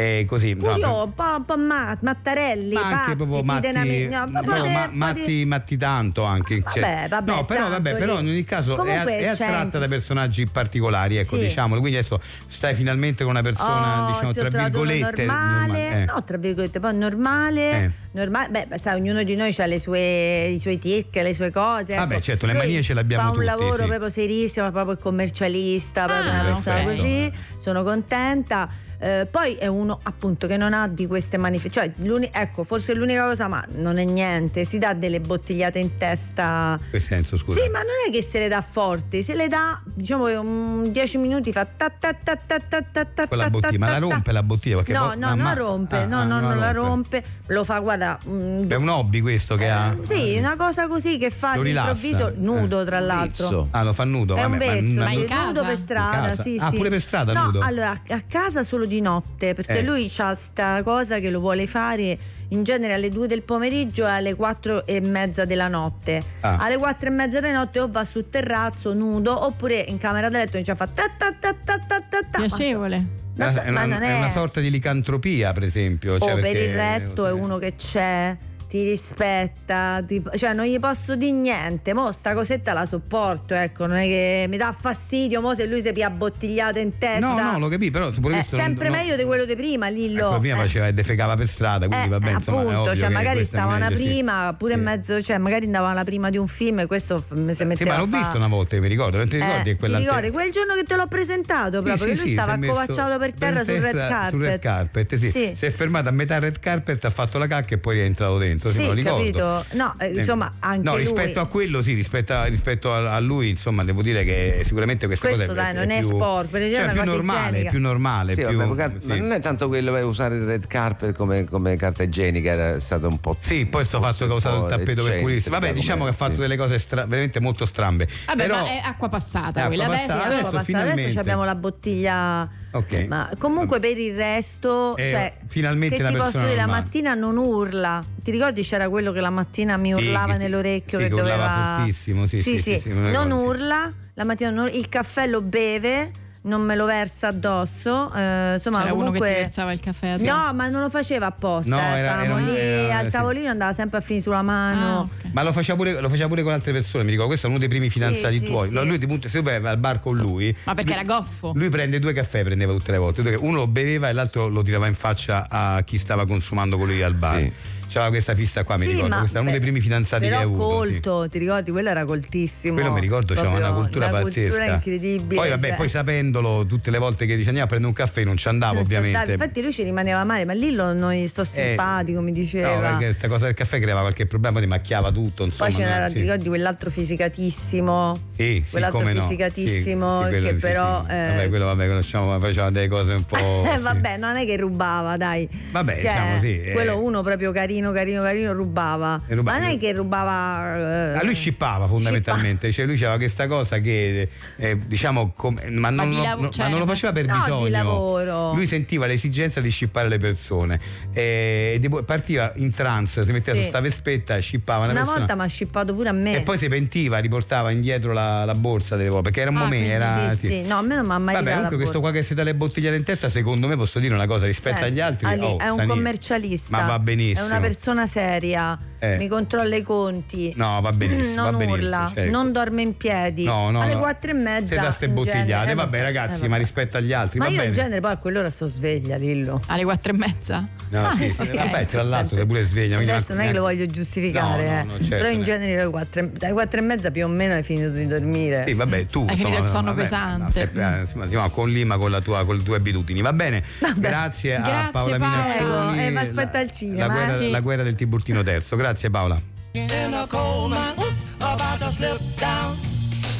S4: è così. no,
S10: Curio, un po', un po' ma- mattarelli,
S4: ma anche
S10: pazzi,
S4: proprio matti,
S10: fidenami- no,
S4: no, ma- matti, matti tanto anche cioè-
S10: Vabbè, vabbè,
S4: no però, vabbè, però in ogni caso è,
S10: Comunque
S4: è attratta da personaggi particolari ecco
S10: Sì.
S4: diciamolo quindi adesso stai finalmente con una persona
S10: Oh,
S4: diciamo tra virgolette
S10: normale,
S4: normale, eh.
S10: no tra virgolette poi normale,
S4: Eh.
S10: normale beh sai ognuno di noi ha le sue i suoi tic le sue cose
S4: Vabbè,
S10: ecco.
S4: certo, le
S10: Lui
S4: manie ce le abbiamo
S10: fa un
S4: tutti,
S10: lavoro
S4: sì.
S10: proprio serissimo proprio il commercialista proprio
S3: Ah,
S10: una persona così sono contenta Eh, poi è uno appunto che non ha di queste manifestazioni cioè l'uni- ecco forse l'unica cosa ma non è niente si dà delle bottigliate in testa
S4: in che senso scusa
S10: sì, ma non è che se le dà forti, se le dà, diciamo, un 10 minuti fa ta ta ta ta ta ta ta
S4: Quella
S10: ta
S4: bottiglia, ma la rompe la bottiglia?
S10: No, no,
S4: ah,
S10: non
S4: ma-
S10: la rompe,
S4: ah,
S10: no,
S4: ah,
S10: no,
S4: non
S10: non la rompe, lo fa, guarda, mm,
S4: È un hobby questo che ha.
S10: sì, una cosa così che fa all'improvviso nudo, tra l'altro.
S4: Ah, lo fa nudo.
S10: È un vezzo,
S4: ma-
S10: sì,
S3: in
S10: nudo per strada,
S4: casa?
S10: sì,
S4: Ah,
S10: sì.
S4: pure per strada
S10: no,
S4: nudo?
S10: allora a casa solo di notte, perché
S4: Eh.
S10: lui ha sta cosa che lo vuole fare in genere alle 2 del pomeriggio e alle 4 e mezza della notte.
S4: Ah.
S10: Alle 4 e mezza della notte o va sul terrazzo nudo oppure in camera da letto inizia a fare ta ta ta ta ta ta ta.
S3: Piacevole.
S10: Ma,
S4: È
S10: so-
S4: una,
S10: ma
S4: è
S10: non
S4: una-
S10: è,
S4: è una sorta di licantropia, per esempio.
S10: o
S4: cioè,
S10: per
S4: perché-
S10: il resto è uno che c'è ti rispetta, ti- cioè non gli posso dire niente, mo sta cosetta la sopporto, ecco, non è che mi dà fastidio, mo se lui si pia bottigliata in testa.
S4: No, no, lo capì, però
S10: È
S4: non-
S10: sempre
S4: no.
S10: meglio di quello di prima, Lillo.
S4: Ecco, prima
S10: Eh.
S4: faceva e defecava per strada, quindi
S10: Eh,
S4: va bene,
S10: eh,
S4: insomma,
S10: appunto, cioè magari stava una
S4: meglio, sì.
S10: prima, pure in
S4: Sì.
S10: mezzo, cioè magari andava la prima di un film e questo mi si
S4: Sì,
S10: metteva
S4: ma l'ho
S10: fa-
S4: visto una volta, che mi ricordo, non ti ricordi?
S10: Eh,
S4: che
S10: ti
S4: quella
S10: ricordi quel giorno che te l'ho presentato
S4: Sì,
S10: proprio
S4: sì,
S10: che lui
S4: sì,
S10: stava accovacciato per terra sul red carpet
S4: Sul red carpet, sì.
S10: Sì.
S4: Si è fermato a metà red carpet, ha fatto la cacca e poi è entrato dentro. Sì,
S10: Sì,
S4: ricordo.
S10: capito. No, eh, insomma, anche
S4: No,
S10: lui-
S4: rispetto a quello, sì, rispetto a, rispetto a, a lui, insomma, devo dire che sicuramente questa
S10: Questo,
S4: cosa è,
S10: dai, non è
S4: più,
S10: sport, per
S4: cioè,
S10: una
S4: più
S10: cosa
S4: normale, più normale,
S5: Sì,
S4: più,
S5: vabbè, ma
S4: sì.
S5: non è tanto quello per usare il red carpet come, come carta igienica, era stato un po'.
S4: Sì, poi sto fatto che ha usato il tappeto per pulirsi. Vabbè, diciamo che ha fatto delle cose stra- veramente molto strambe.
S3: Vabbè,
S4: Però,
S3: ma è acqua passata
S4: È acqua
S3: Adesso,
S4: passata,
S10: Adesso, abbiamo la bottiglia.
S4: Ok.
S10: Ma comunque per il resto,
S4: Eh,
S10: cioè,
S4: finalmente
S10: che
S4: una
S10: ti posso dire, la
S4: normale.
S10: mattina non urla. Ti ricordi c'era quello che la mattina mi
S4: Sì,
S10: urlava
S4: che-
S10: nell'orecchio
S4: sì,
S10: che
S4: che
S10: doveva
S4: fortissimo, sì, sì, sì, sì,
S10: non
S4: sì.
S10: urla, la mattina non- il caffè lo beve, non me lo versa addosso, eh, insomma
S3: C'era uno che
S10: comunque
S3: ti versava il caffè addosso.
S10: No, ma non lo faceva apposta,
S4: No,
S10: eh,
S4: era-
S10: stavamo
S4: era-
S10: lì
S4: era-
S10: al
S4: sì.
S10: tavolino andava sempre a finire sulla mano.
S3: Ah, ok.
S4: Ma lo faceva, pure, lo faceva pure con altre persone, mi ricordo, questo è uno dei primi
S10: Sì,
S4: fidanzati
S10: sì,
S4: tuoi.
S10: sì.
S4: No, lui ti punta, se tu vai al bar con lui.
S3: Ma perché
S4: lui-
S3: era goffo?
S4: Lui prende due caffè, prendeva tutte le volte. Uno lo beveva e l'altro lo tirava in faccia a chi stava consumando con lui al bar.
S5: Sì.
S4: C'aveva questa fissa qua, mi
S10: Sì,
S4: ricordo. Questo è uno dei primi fidanzati che hai avuto. sì.
S10: colto, ti ricordi? Quello era coltissimo.
S4: Quello mi ricordo, c'era una cultura
S10: una
S4: pazzesca.
S10: cultura incredibile.
S4: Poi, vabbè,
S10: cioè.
S4: poi sapendolo, tutte le volte che dice andiamo a prendere un caffè, non ci andavo,
S10: Non
S4: ovviamente.
S10: andavi. Infatti lui ci rimaneva male, ma lì lo, non gli sto simpatico, mi diceva.
S4: Eh, No, perché questa cosa del caffè creava qualche problema, ti macchiava tutto. Insomma,
S10: Poi c'era,
S4: sì.
S10: ti ricordi quell'altro fisicatissimo?
S4: Sì, sì,
S10: quell'altro
S4: no.
S10: fisicatissimo che però. eh,
S4: Vabbè, quello vabbè, conosciamo, faceva delle cose un po'.
S10: eh, vabbè, non è che rubava, dai.
S4: Vabbè,
S10: Cioè,
S4: diciamo sì, eh.
S10: Quello uno proprio carino carino, carino, carino, rubava.
S4: E rubava.
S10: Ma non è che rubava. eh,
S4: Ah, lui scippava fondamentalmente, cioè lui aveva questa cosa che eh, diciamo com- ma, non,
S10: di
S4: non-
S10: lav-
S4: non-
S10: cioè,
S4: ma non lo faceva per
S10: no, di
S4: bisogno.
S10: lavoro.
S4: Lui sentiva l'esigenza di scippare le persone e di- partiva in trance, si metteva
S10: Sì.
S4: su sta vespetta, scippava una,
S10: Una
S4: persona
S10: volta mi ha scippato pure a me.
S4: e poi si pentiva, riportava indietro la, la borsa delle volte perché era un
S10: Ah,
S4: momento. Era,
S10: sì, sì. No, a me non mi ha mai
S4: Vabbè, comunque questo
S10: borsa.
S4: qua che si dà le bottigliate in testa, secondo me posso dire una cosa rispetto
S10: Senti,
S4: agli altri.
S10: Ali,
S4: oh,
S10: è un
S4: Sani-
S10: commercialista.
S4: Ma va benissimo.
S10: È una persona seria.
S4: Eh.
S10: Mi controlla i conti.
S4: No, va benissimo,
S10: Mm,
S4: va
S10: non
S4: benissimo,
S10: urla,
S4: cioè-
S10: non dorme in piedi.
S4: No, no,
S10: Alle
S4: no.
S10: quattro e mezza.
S4: Se da ste
S10: in genere-
S4: bottigliate,
S10: eh,
S4: vabbè ragazzi,
S10: eh, vabbè.
S4: ma rispetto agli altri,
S10: Ma
S4: va
S10: io
S4: bene.
S10: in genere poi a quell'ora sto sveglia, Lillo.
S3: Alle quattro e mezza?
S4: No,
S10: Ah,
S4: sì,
S10: sì,
S4: sì, vabbè, tra l'altro sei pure sveglia.
S10: Adesso non è che lo voglio giustificare,
S4: No, no,
S10: eh.
S4: no, certo,
S10: però in
S4: ne-
S10: genere alle quattro, e- dalle quattro e mezza più o meno hai finito di dormire.
S4: Sì, vabbè, tu
S3: Hai finito il sonno pesante.
S4: no, eh, con Lima con, la tua, con le tue abitudini. Va bene, grazie a Paola. Minaccioni.
S10: Eh, ma aspetta al cinema,
S4: La guerra,
S10: eh. Sì.
S4: la guerra del Tiburtino terzo. Grazie Paola.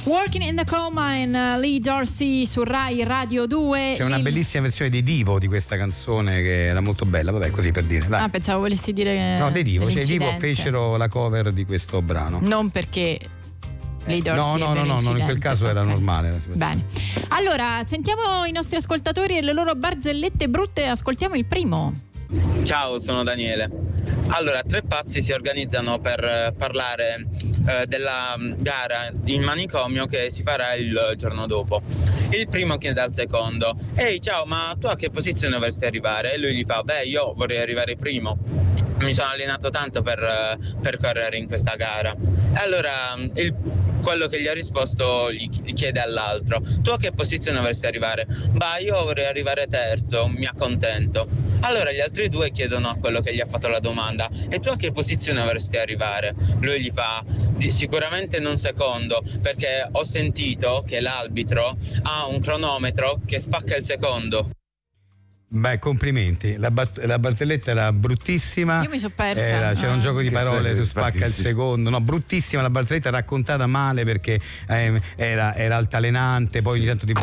S3: Working in the Coal Mine, uh, Lee Dorsey su Rai Radio 2.
S4: C'è una
S3: Il-
S4: bellissima versione dei Divo di questa canzone che era molto bella. Vabbè, così per dire. Dai.
S3: Ah, pensavo volessi dire
S4: no, dei Divo. Cioè, i Divo fecero la cover di questo brano.
S3: Non perché Lee
S4: No,
S3: Dorsey
S4: no, no, no, no, in quel caso era normale.
S3: Bene. Allora, sentiamo i nostri ascoltatori e le loro barzellette brutte. Ascoltiamo il primo.
S13: Ciao, sono Daniele. Allora, tre pazzi si organizzano per eh, parlare eh, della mm, gara in manicomio che si farà il giorno dopo. Il primo chiede al secondo: Ehi, ciao, ma tu a che posizione dovresti arrivare? E lui gli fa: Beh, io vorrei arrivare primo. Mi sono allenato tanto per, eh, per correre in questa gara. E allora mm, il- quello che gli ha risposto gli ch- chiede all'altro: Tu a che posizione dovresti arrivare? Bah, io vorrei arrivare terzo, mi accontento. Allora gli altri due chiedono a quello che gli ha fatto la domanda: E tu a che posizione dovresti arrivare? Lui gli fa: "Di- Sicuramente non secondo, perché ho sentito che l'arbitro ha un cronometro che spacca il secondo.
S4: Beh, complimenti. La, bat- la barzelletta era bruttissima.
S3: Io mi so persa.
S4: Era- c'era un
S3: Ah.
S4: gioco di parole su spacca il secondo. No, bruttissima la barzelletta raccontata male perché ehm, era, era altalenante. Poi ogni tanto ti,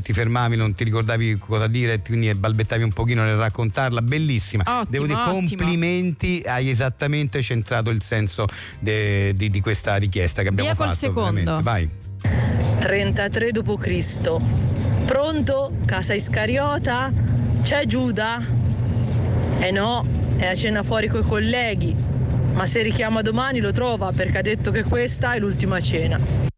S4: ti fermavi, non ti ricordavi cosa dire, quindi balbettavi un pochino nel raccontarla. Bellissima.
S3: Ottimo,
S4: Devo dire
S3: ottimo.
S4: complimenti, hai esattamente centrato il senso de- di, di questa richiesta che abbiamo
S3: Via col
S4: fatto.
S3: secondo.
S4: veramente. Vai.
S14: 33 d.C. Pronto? Casa Iscariota? C'è Giuda? Eh no, è a cena fuori coi colleghi. Ma se richiama domani lo trova perché ha detto che questa è l'ultima cena.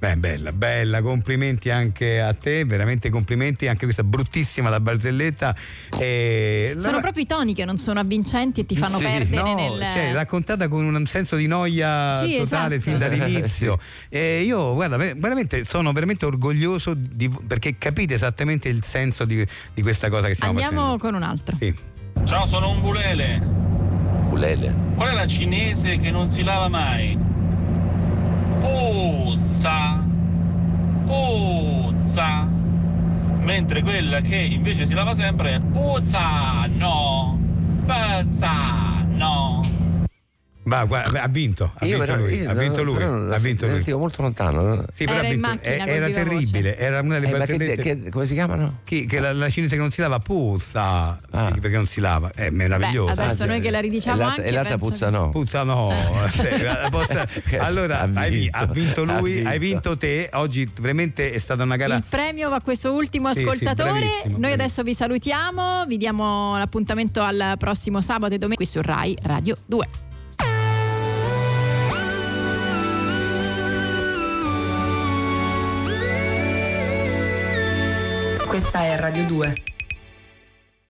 S4: Beh, bella, bella, complimenti anche a te, veramente complimenti, anche questa bruttissima la barzelletta. E
S3: Sono
S4: la-
S3: proprio i toni che non sono avvincenti e ti fanno
S4: Sì,
S3: perdere
S4: no,
S3: nel.
S4: cioè, raccontata con un senso di noia
S3: Sì,
S4: totale
S3: esatto.
S4: fin dall'inizio. E io, guarda, ver- veramente sono veramente orgoglioso di- perché capite esattamente il senso di, di questa cosa che stiamo
S3: Andiamo con un altro.
S4: Sì.
S15: Ciao, sono un bulele.
S5: Bulele.
S15: Qual è la cinese che non si lava mai? Puzza. Puzza. Mentre quella che invece si lava sempre è puzza. No. Puzza. No.
S4: Ma guarda, ha vinto, ha
S5: Io
S4: vinto
S5: però-
S4: lui, ha vinto lui, ha vinto lui.
S5: sentivo molto lontano.
S4: Sì, però
S3: Era
S4: ha
S3: in
S4: vinto.
S3: macchina
S4: Eh, era
S3: viva voce.
S4: terribile, era una delle
S5: Eh, che- che- come si chiamano?
S4: Chi- che la, la cinese che non si lava puzza perché non si lava è meraviglioso
S3: Beh, adesso noi che la ridiciamo
S5: E l'altra-
S3: anche.
S5: e l'altra puzza
S3: che-
S5: no.
S4: Puzza no, allora
S5: Ha
S4: hai vi-
S5: vinto,
S4: ha vinto
S5: ha
S4: lui,
S5: vinto.
S4: hai vinto te. Oggi veramente è stata una gara.
S3: Il premio va a questo ultimo
S4: Sì, sì,
S3: ascoltatore.
S4: bravissimo,
S3: Noi
S4: bravissimo.
S3: adesso vi salutiamo, vi diamo l'appuntamento al prossimo sabato e domenica qui su Rai Radio 2.
S1: Questa è Radio 2.